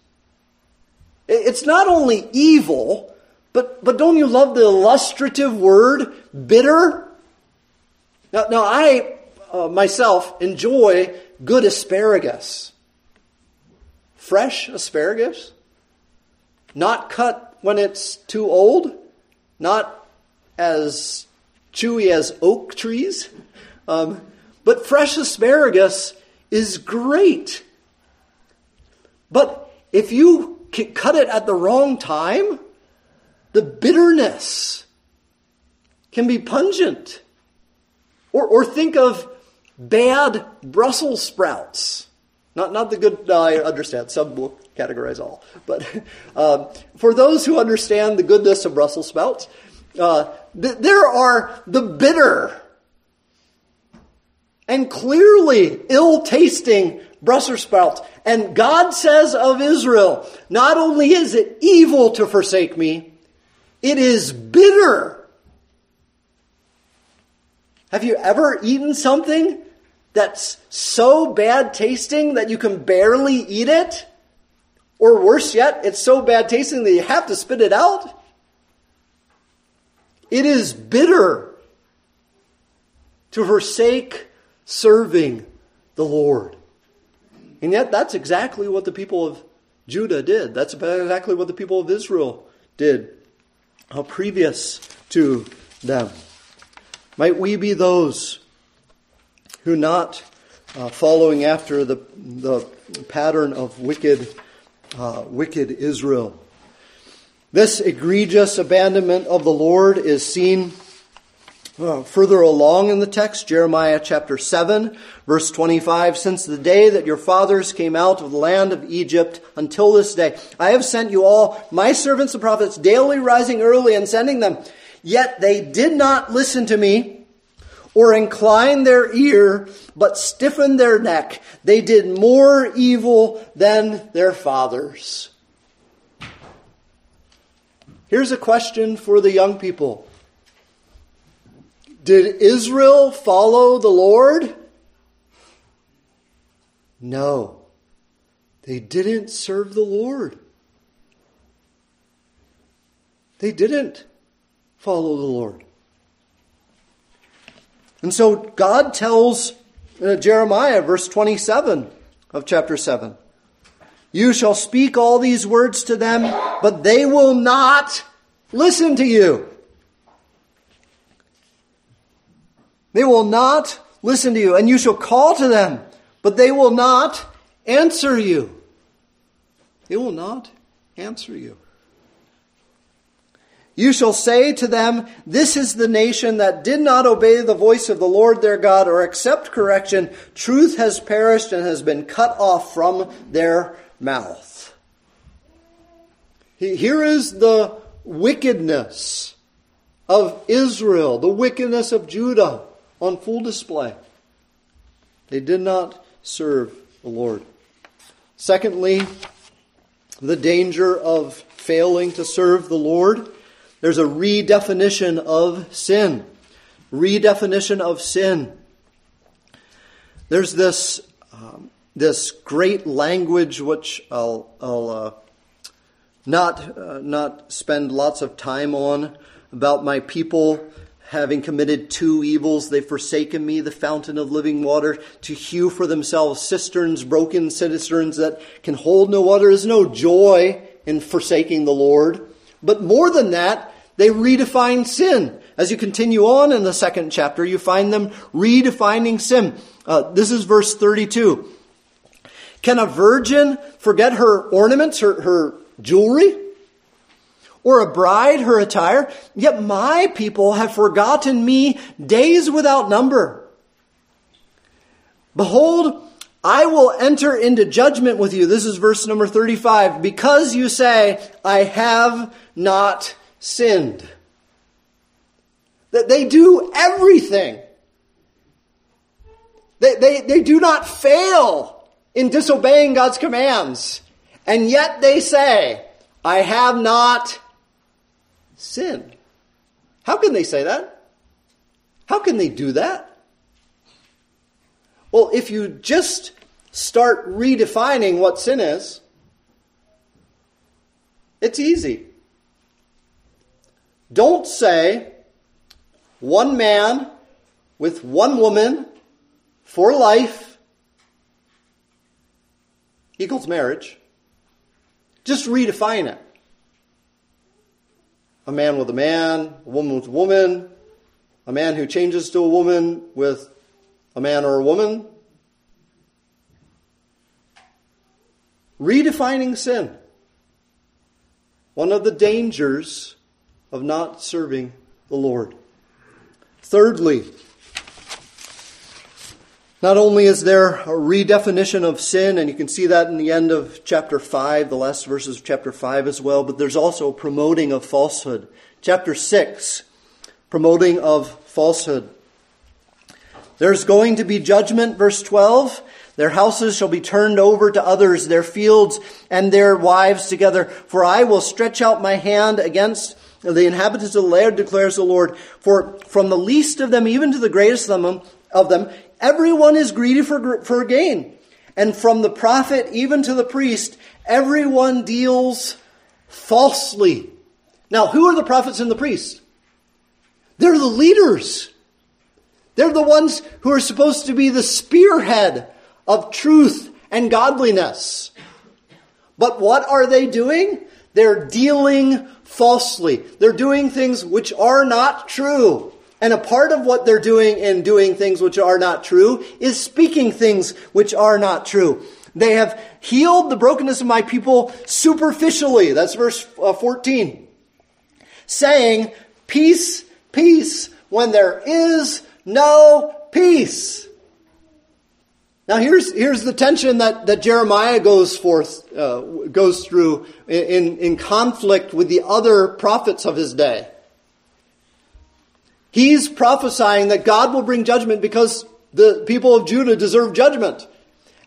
It's not only evil, but, but don't you love the illustrative word bitter? Now, now I uh, myself enjoy good asparagus. Fresh asparagus, not cut when it's too old, not as chewy as oak trees, um, but fresh asparagus is great. But if you cut it at the wrong time, the bitterness can be pungent. Or, or think of bad Brussels sprouts. Not, not the good, no, I understand, some will categorize all. But um, for those who understand the goodness of Brussels sprouts, uh, th- there are the bitter and clearly ill tasting Brussels sprouts. And God says of Israel, not only is it evil to forsake me, it is bitter. Have you ever eaten something that's so bad tasting that you can barely eat it? Or worse yet, it's so bad tasting that you have to spit it out? It is bitter to forsake serving the Lord. And yet, that's exactly what the people of Judah did. That's exactly what the people of Israel did previous to them. Might we be those who not uh, following after the, the pattern of wicked, uh, wicked Israel. This egregious abandonment of the Lord is seen uh, further along in the text, Jeremiah chapter 7, verse 25. Since the day that your fathers came out of the land of Egypt until this day, I have sent you all, my servants the prophets, daily rising early and sending them. Yet they did not listen to me or incline their ear, but stiffen their neck. They did more evil than their fathers. Here's a question for the young people Did Israel follow the Lord? No, they didn't serve the Lord. They didn't follow the Lord. And so God tells uh, Jeremiah, verse 27 of chapter 7 You shall speak all these words to them, but they will not listen to you. They will not listen to you, and you shall call to them, but they will not answer you. They will not answer you. You shall say to them, This is the nation that did not obey the voice of the Lord their God or accept correction. Truth has perished and has been cut off from their mouth. Here is the wickedness of Israel, the wickedness of Judah on full display. They did not serve the Lord. Secondly, the danger of failing to serve the Lord. There's a redefinition of sin. Redefinition of sin. There's this, um, this great language which I'll, I'll uh, not, uh, not spend lots of time on about my people having committed two evils. They've forsaken me, the fountain of living water, to hew for themselves cisterns, broken cisterns that can hold no water. There's no joy in forsaking the Lord. But more than that, they redefine sin. As you continue on in the second chapter, you find them redefining sin. Uh, this is verse 32. Can a virgin forget her ornaments, her, her jewelry? Or a bride her attire? Yet my people have forgotten me days without number. Behold, I will enter into judgment with you. This is verse number 35. Because you say, I have not sinned. That they do everything. They, they, they do not fail in disobeying God's commands. And yet they say, I have not sinned. How can they say that? How can they do that? Well, if you just start redefining what sin is, it's easy. Don't say one man with one woman for life equals marriage. Just redefine it. A man with a man, a woman with a woman, a man who changes to a woman with a man or a woman. Redefining sin. One of the dangers of not serving the Lord. Thirdly, not only is there a redefinition of sin, and you can see that in the end of chapter 5, the last verses of chapter 5 as well, but there's also promoting of falsehood. Chapter 6, promoting of falsehood. There's going to be judgment, verse 12. Their houses shall be turned over to others, their fields and their wives together. For I will stretch out my hand against the inhabitants of the land, declares the Lord. For from the least of them, even to the greatest of them, everyone is greedy for, for gain. And from the prophet even to the priest, everyone deals falsely. Now, who are the prophets and the priests? They're the leaders. They're the ones who are supposed to be the spearhead of truth and godliness. But what are they doing? They're dealing falsely. They're doing things which are not true. And a part of what they're doing in doing things which are not true is speaking things which are not true. They have healed the brokenness of my people superficially. That's verse uh, 14. Saying, peace, peace, when there is no peace. Now here's, here's the tension that, that Jeremiah goes forth, uh, goes through in, in conflict with the other prophets of his day. He's prophesying that God will bring judgment because the people of Judah deserve judgment.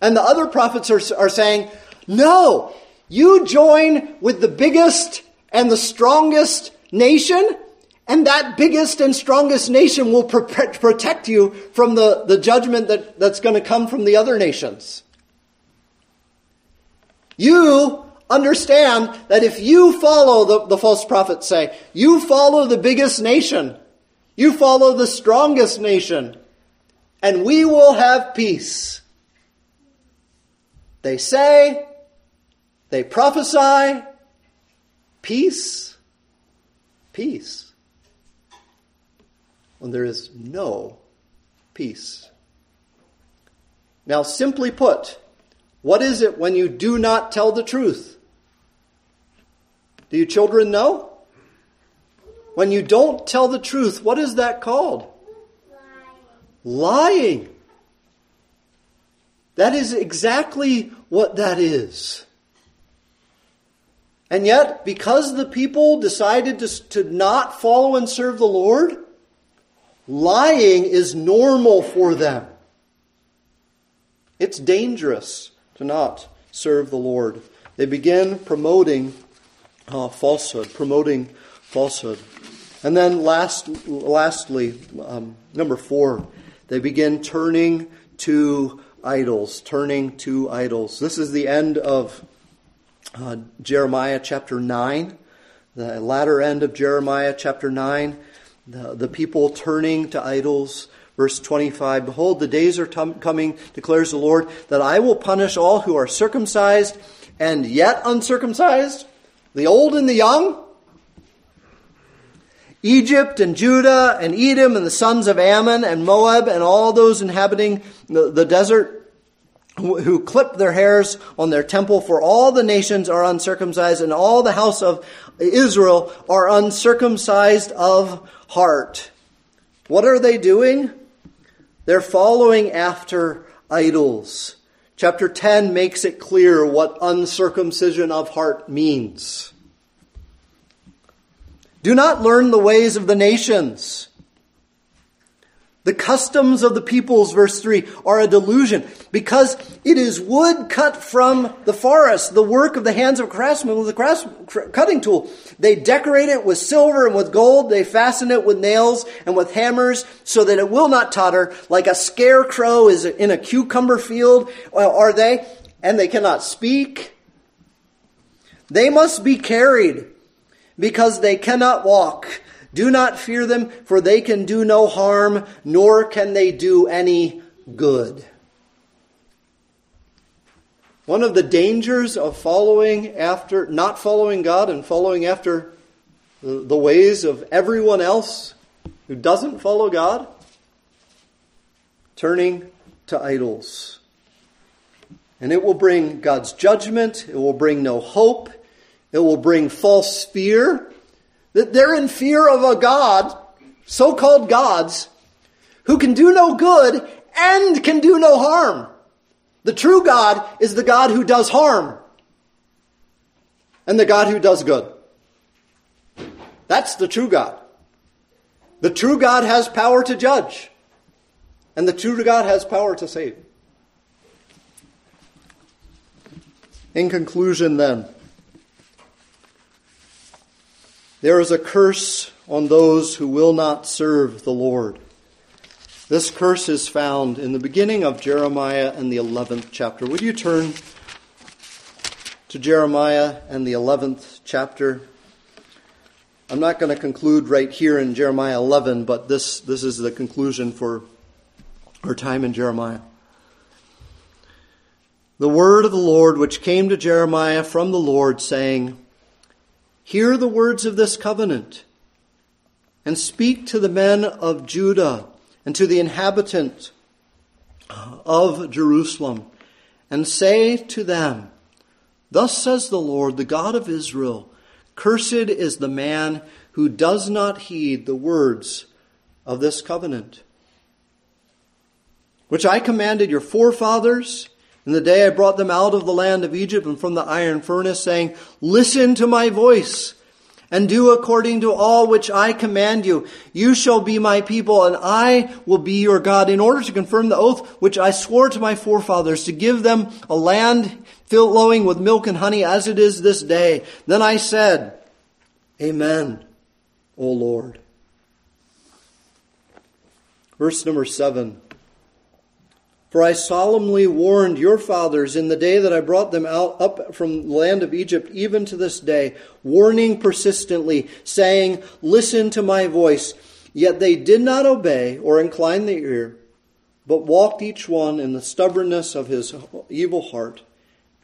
And the other prophets are, are saying, no, you join with the biggest and the strongest nation, and that biggest and strongest nation will protect you from the, the judgment that, that's going to come from the other nations. You understand that if you follow, the, the false prophets say, you follow the biggest nation, you follow the strongest nation, and we will have peace. They say, they prophesy, peace, peace. When there is no peace. Now, simply put, what is it when you do not tell the truth? Do you children know? When you don't tell the truth, what is that called? Lying. Lying. That is exactly what that is. And yet, because the people decided to, to not follow and serve the Lord, lying is normal for them. It's dangerous to not serve the Lord. They begin promoting uh, falsehood, promoting falsehood. And then last, lastly, um, number four, they begin turning to idols, turning to idols. This is the end of uh, Jeremiah chapter 9, the latter end of Jeremiah chapter 9. The, the people turning to idols. Verse 25 Behold, the days are coming, declares the Lord, that I will punish all who are circumcised and yet uncircumcised the old and the young, Egypt and Judah and Edom and the sons of Ammon and Moab and all those inhabiting the, the desert who, who clip their hairs on their temple, for all the nations are uncircumcised and all the house of Israel are uncircumcised of heart. What are they doing? They're following after idols. Chapter 10 makes it clear what uncircumcision of heart means. Do not learn the ways of the nations. The customs of the peoples, verse 3, are a delusion because it is wood cut from the forest, the work of the hands of craftsmen with a cutting tool. They decorate it with silver and with gold. They fasten it with nails and with hammers so that it will not totter like a scarecrow is in a cucumber field. Uh, are they? And they cannot speak. They must be carried because they cannot walk. Do not fear them, for they can do no harm, nor can they do any good. One of the dangers of following after, not following God and following after the ways of everyone else who doesn't follow God, turning to idols. And it will bring God's judgment, it will bring no hope, it will bring false fear, that they're in fear of a God, so called gods, who can do no good and can do no harm. The true God is the God who does harm and the God who does good. That's the true God. The true God has power to judge, and the true God has power to save. In conclusion, then, there is a curse on those who will not serve the Lord. This curse is found in the beginning of Jeremiah and the 11th chapter. Would you turn to Jeremiah and the 11th chapter? I'm not going to conclude right here in Jeremiah 11, but this, this is the conclusion for our time in Jeremiah. The word of the Lord which came to Jeremiah from the Lord, saying, Hear the words of this covenant, and speak to the men of Judah and to the inhabitant of Jerusalem, and say to them, Thus says the Lord, the God of Israel, Cursed is the man who does not heed the words of this covenant, which I commanded your forefathers in the day I brought them out of the land of Egypt and from the iron furnace, saying, Listen to my voice and do according to all which I command you. You shall be my people and I will be your God in order to confirm the oath which I swore to my forefathers to give them a land flowing with milk and honey as it is this day. Then I said, Amen, O Lord. Verse number seven. For I solemnly warned your fathers in the day that I brought them out up from the land of Egypt, even to this day, warning persistently, saying, Listen to my voice. Yet they did not obey or incline the ear, but walked each one in the stubbornness of his evil heart.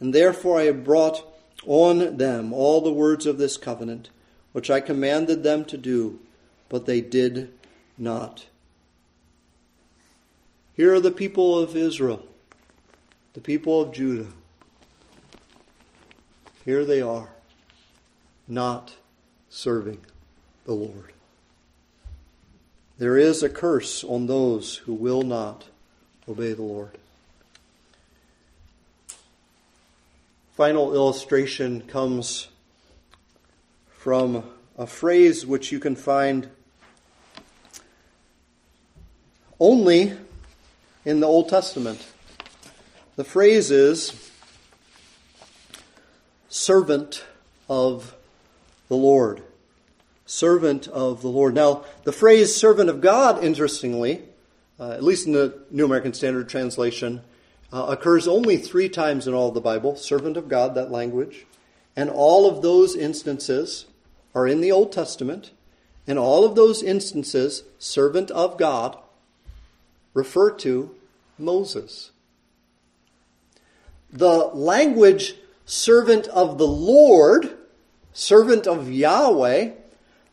And therefore I have brought on them all the words of this covenant, which I commanded them to do, but they did not. Here are the people of Israel, the people of Judah. Here they are, not serving the Lord. There is a curse on those who will not obey the Lord. Final illustration comes from a phrase which you can find only in the Old Testament. The phrase is servant of the Lord. Servant of the Lord. Now, the phrase servant of God, interestingly, uh, at least in the New American Standard Translation, uh, occurs only three times in all of the Bible. Servant of God, that language. And all of those instances are in the Old Testament. And all of those instances, servant of God, refer to Moses. The language servant of the Lord, servant of Yahweh,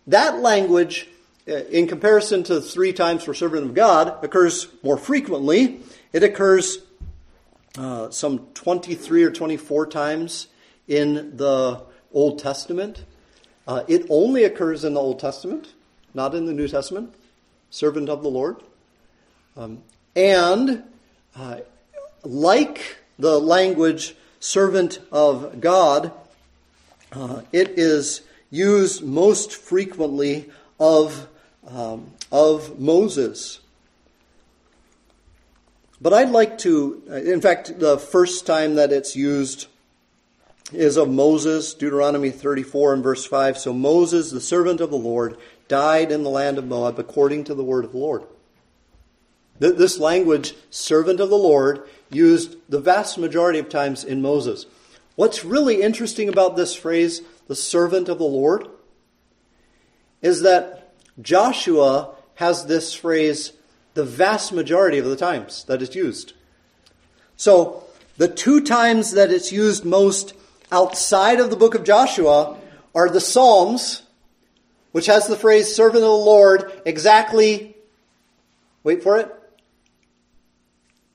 that language, uh, in comparison to three times for servant of God, occurs more frequently. It occurs uh, some 23 or 24 times in the Old Testament. Uh, it only occurs in the Old Testament, not in the New Testament. Servant of the Lord. Um, and uh, like the language servant of God, uh, it is used most frequently of, um, of Moses. But I'd like to, in fact, the first time that it's used is of Moses, Deuteronomy 34 and verse 5. So Moses, the servant of the Lord, died in the land of Moab according to the word of the Lord. This language, servant of the Lord, used the vast majority of times in Moses. What's really interesting about this phrase, the servant of the Lord, is that Joshua has this phrase the vast majority of the times that it's used. So, the two times that it's used most outside of the book of Joshua are the Psalms, which has the phrase servant of the Lord exactly, wait for it,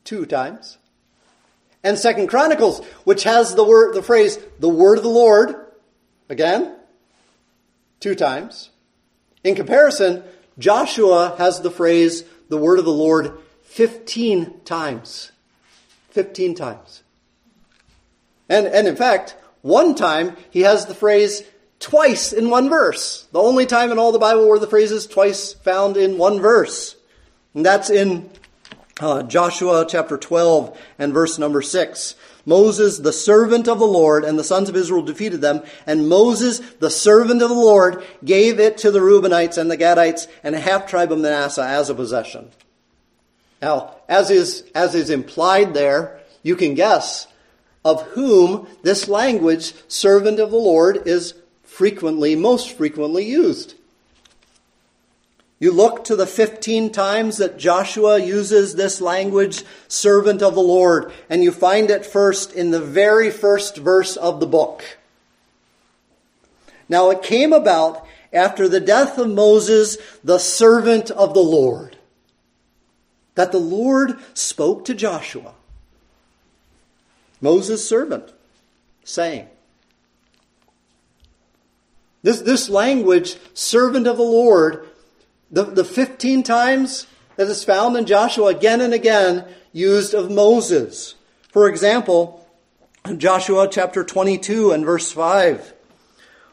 two times. And Second Chronicles, which has the word, the phrase, the word of the Lord, again, two times. In comparison, Joshua has the phrase, the word of the Lord, 15 times. 15 times. And, and in fact, one time he has the phrase twice in one verse. The only time in all the Bible where the phrase is twice found in one verse. And that's in uh, Joshua chapter 12 and verse number 6. Moses, the servant of the Lord, and the sons of Israel defeated them. And Moses, the servant of the Lord, gave it to the Reubenites and the Gadites and a half tribe of Manasseh as a possession. Now, as is, as is implied there, you can guess of whom this language, servant of the Lord, is frequently, most frequently used. You look to the 15 times that Joshua uses this language, servant of the Lord, and you find it first in the very first verse of the book. Now it came about after the death of Moses, the servant of the Lord, that the Lord spoke to Joshua, Moses' servant, saying, this, this language, servant of the Lord, the, the 15 times that is found in Joshua again and again used of Moses. For example, Joshua chapter 22 and verse 5.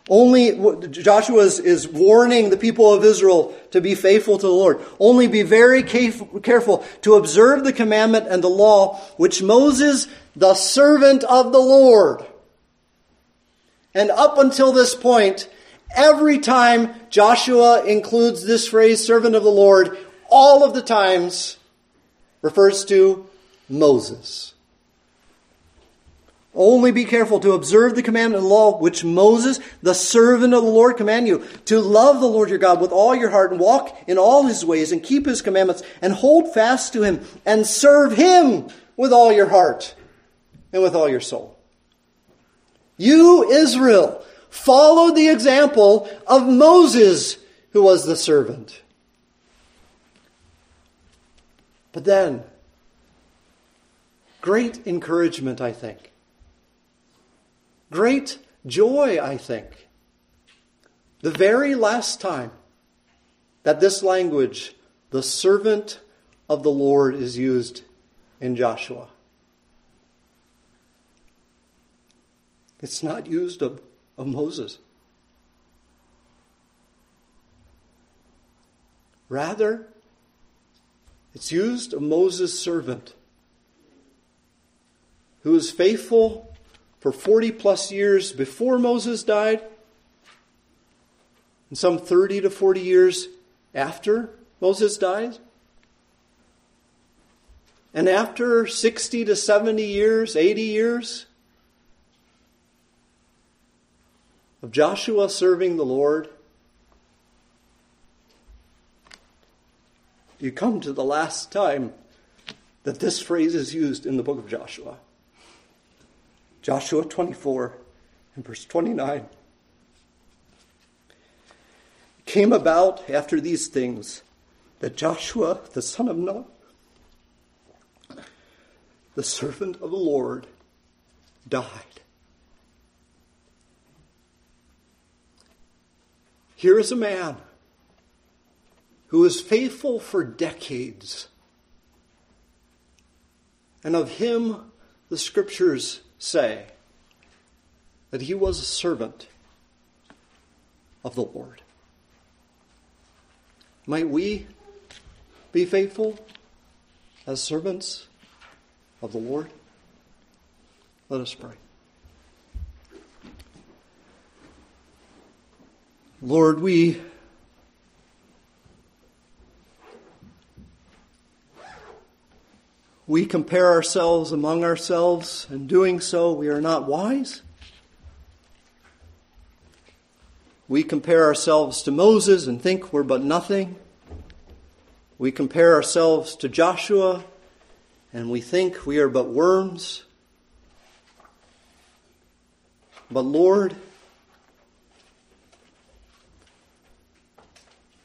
Only Joshua is, is, warning the people of Israel to be faithful to the Lord. Only be very careful to observe the commandment and the law which Moses, the servant of the Lord. And up until this point, Every time Joshua includes this phrase, servant of the Lord, all of the times refers to Moses. Only be careful to observe the commandment and law which Moses, the servant of the Lord, command you to love the Lord your God with all your heart and walk in all his ways and keep his commandments and hold fast to him and serve him with all your heart and with all your soul. You, Israel, followed the example of Moses, who was the servant. But then, great encouragement, I think great joy, I think. The very last time that this language, the servant of the Lord, is used in Joshua. It's not used of, of Moses. Rather, it's used of Moses' servant, who is faithful for 40 plus years before Moses died, and some 30 to 40 years after Moses died. And after 60 to 70 years, 80 years of Joshua serving the Lord, you come to the last time that this phrase is used in the book of Joshua. Joshua 24 and verse 29. came about after these things that Joshua, the son of Nun, the servant of the Lord, died. Here is a man who was faithful for decades. And of him, the scriptures say that he was a servant of the Lord. Might we be faithful as servants of the Lord? Let us pray. Lord, we we compare ourselves among ourselves, and doing so, we are not wise. We compare ourselves to Moses and think we're but nothing. We compare ourselves to Joshua and we think we are but worms. But Lord,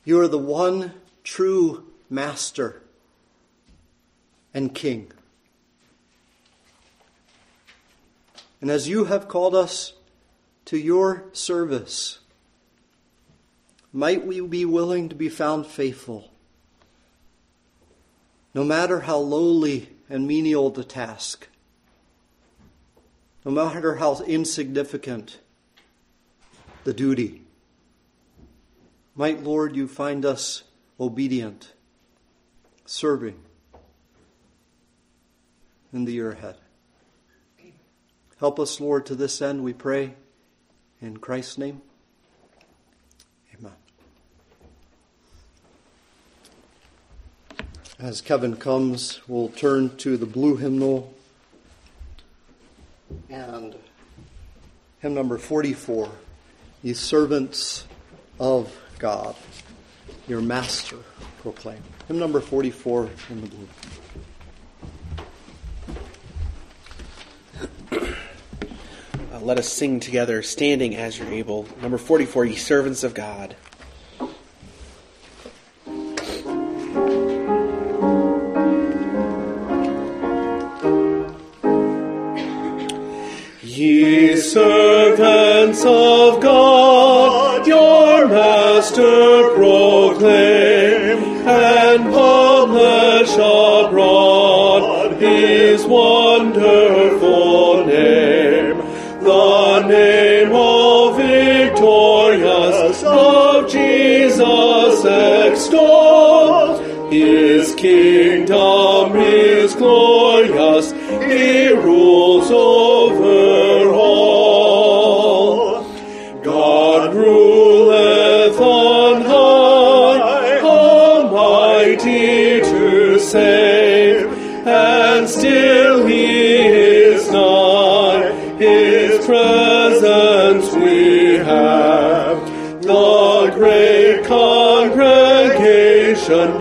you are the one true master and King. And as you have called us to your service, might we be willing to be found faithful, no matter how lowly and menial the task, no matter how insignificant the duty. Might, Lord, you find us obedient, serving, in the year ahead. Help us, Lord, to this end, we pray. In Christ's name, amen. As Kevin comes, we'll turn to the blue hymnal and hymn number 44 Ye servants of God, your master proclaim. Hymn number 44 in the blue. Uh, let us sing together, standing as you're able. Number 44, Ye Servants of God. Ye servants of God, your master proclaim and publish abroad his wonderful name, the name of victorious of Jesus extol. His kingdom is glorious, he rules all. Congregation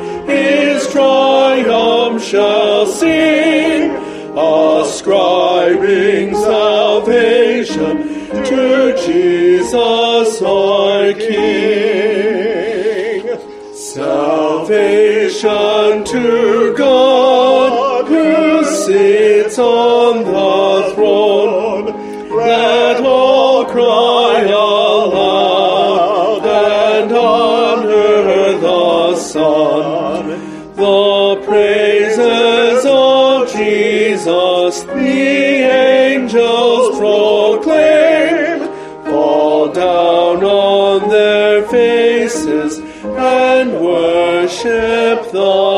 faces and worship the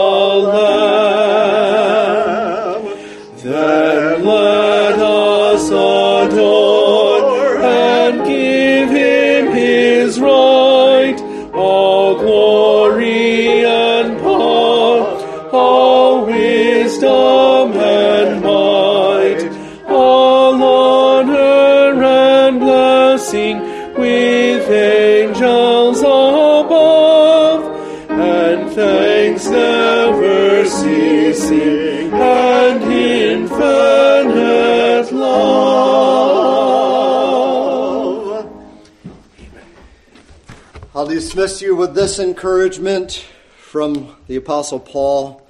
dismiss you with this encouragement from the Apostle Paul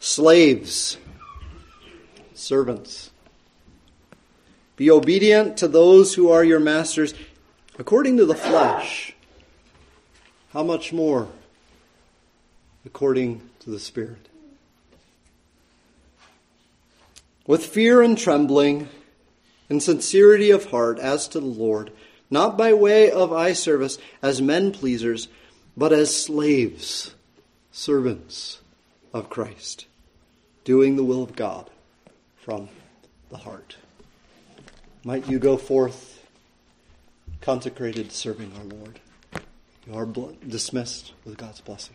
Slaves, servants, be obedient to those who are your masters according to the flesh. How much more according to the Spirit? With fear and trembling and sincerity of heart as to the Lord, not by way of eye service as men pleasers, but as slaves, servants of Christ, doing the will of God from the heart. Might you go forth consecrated, serving our Lord. You are dismissed with God's blessing.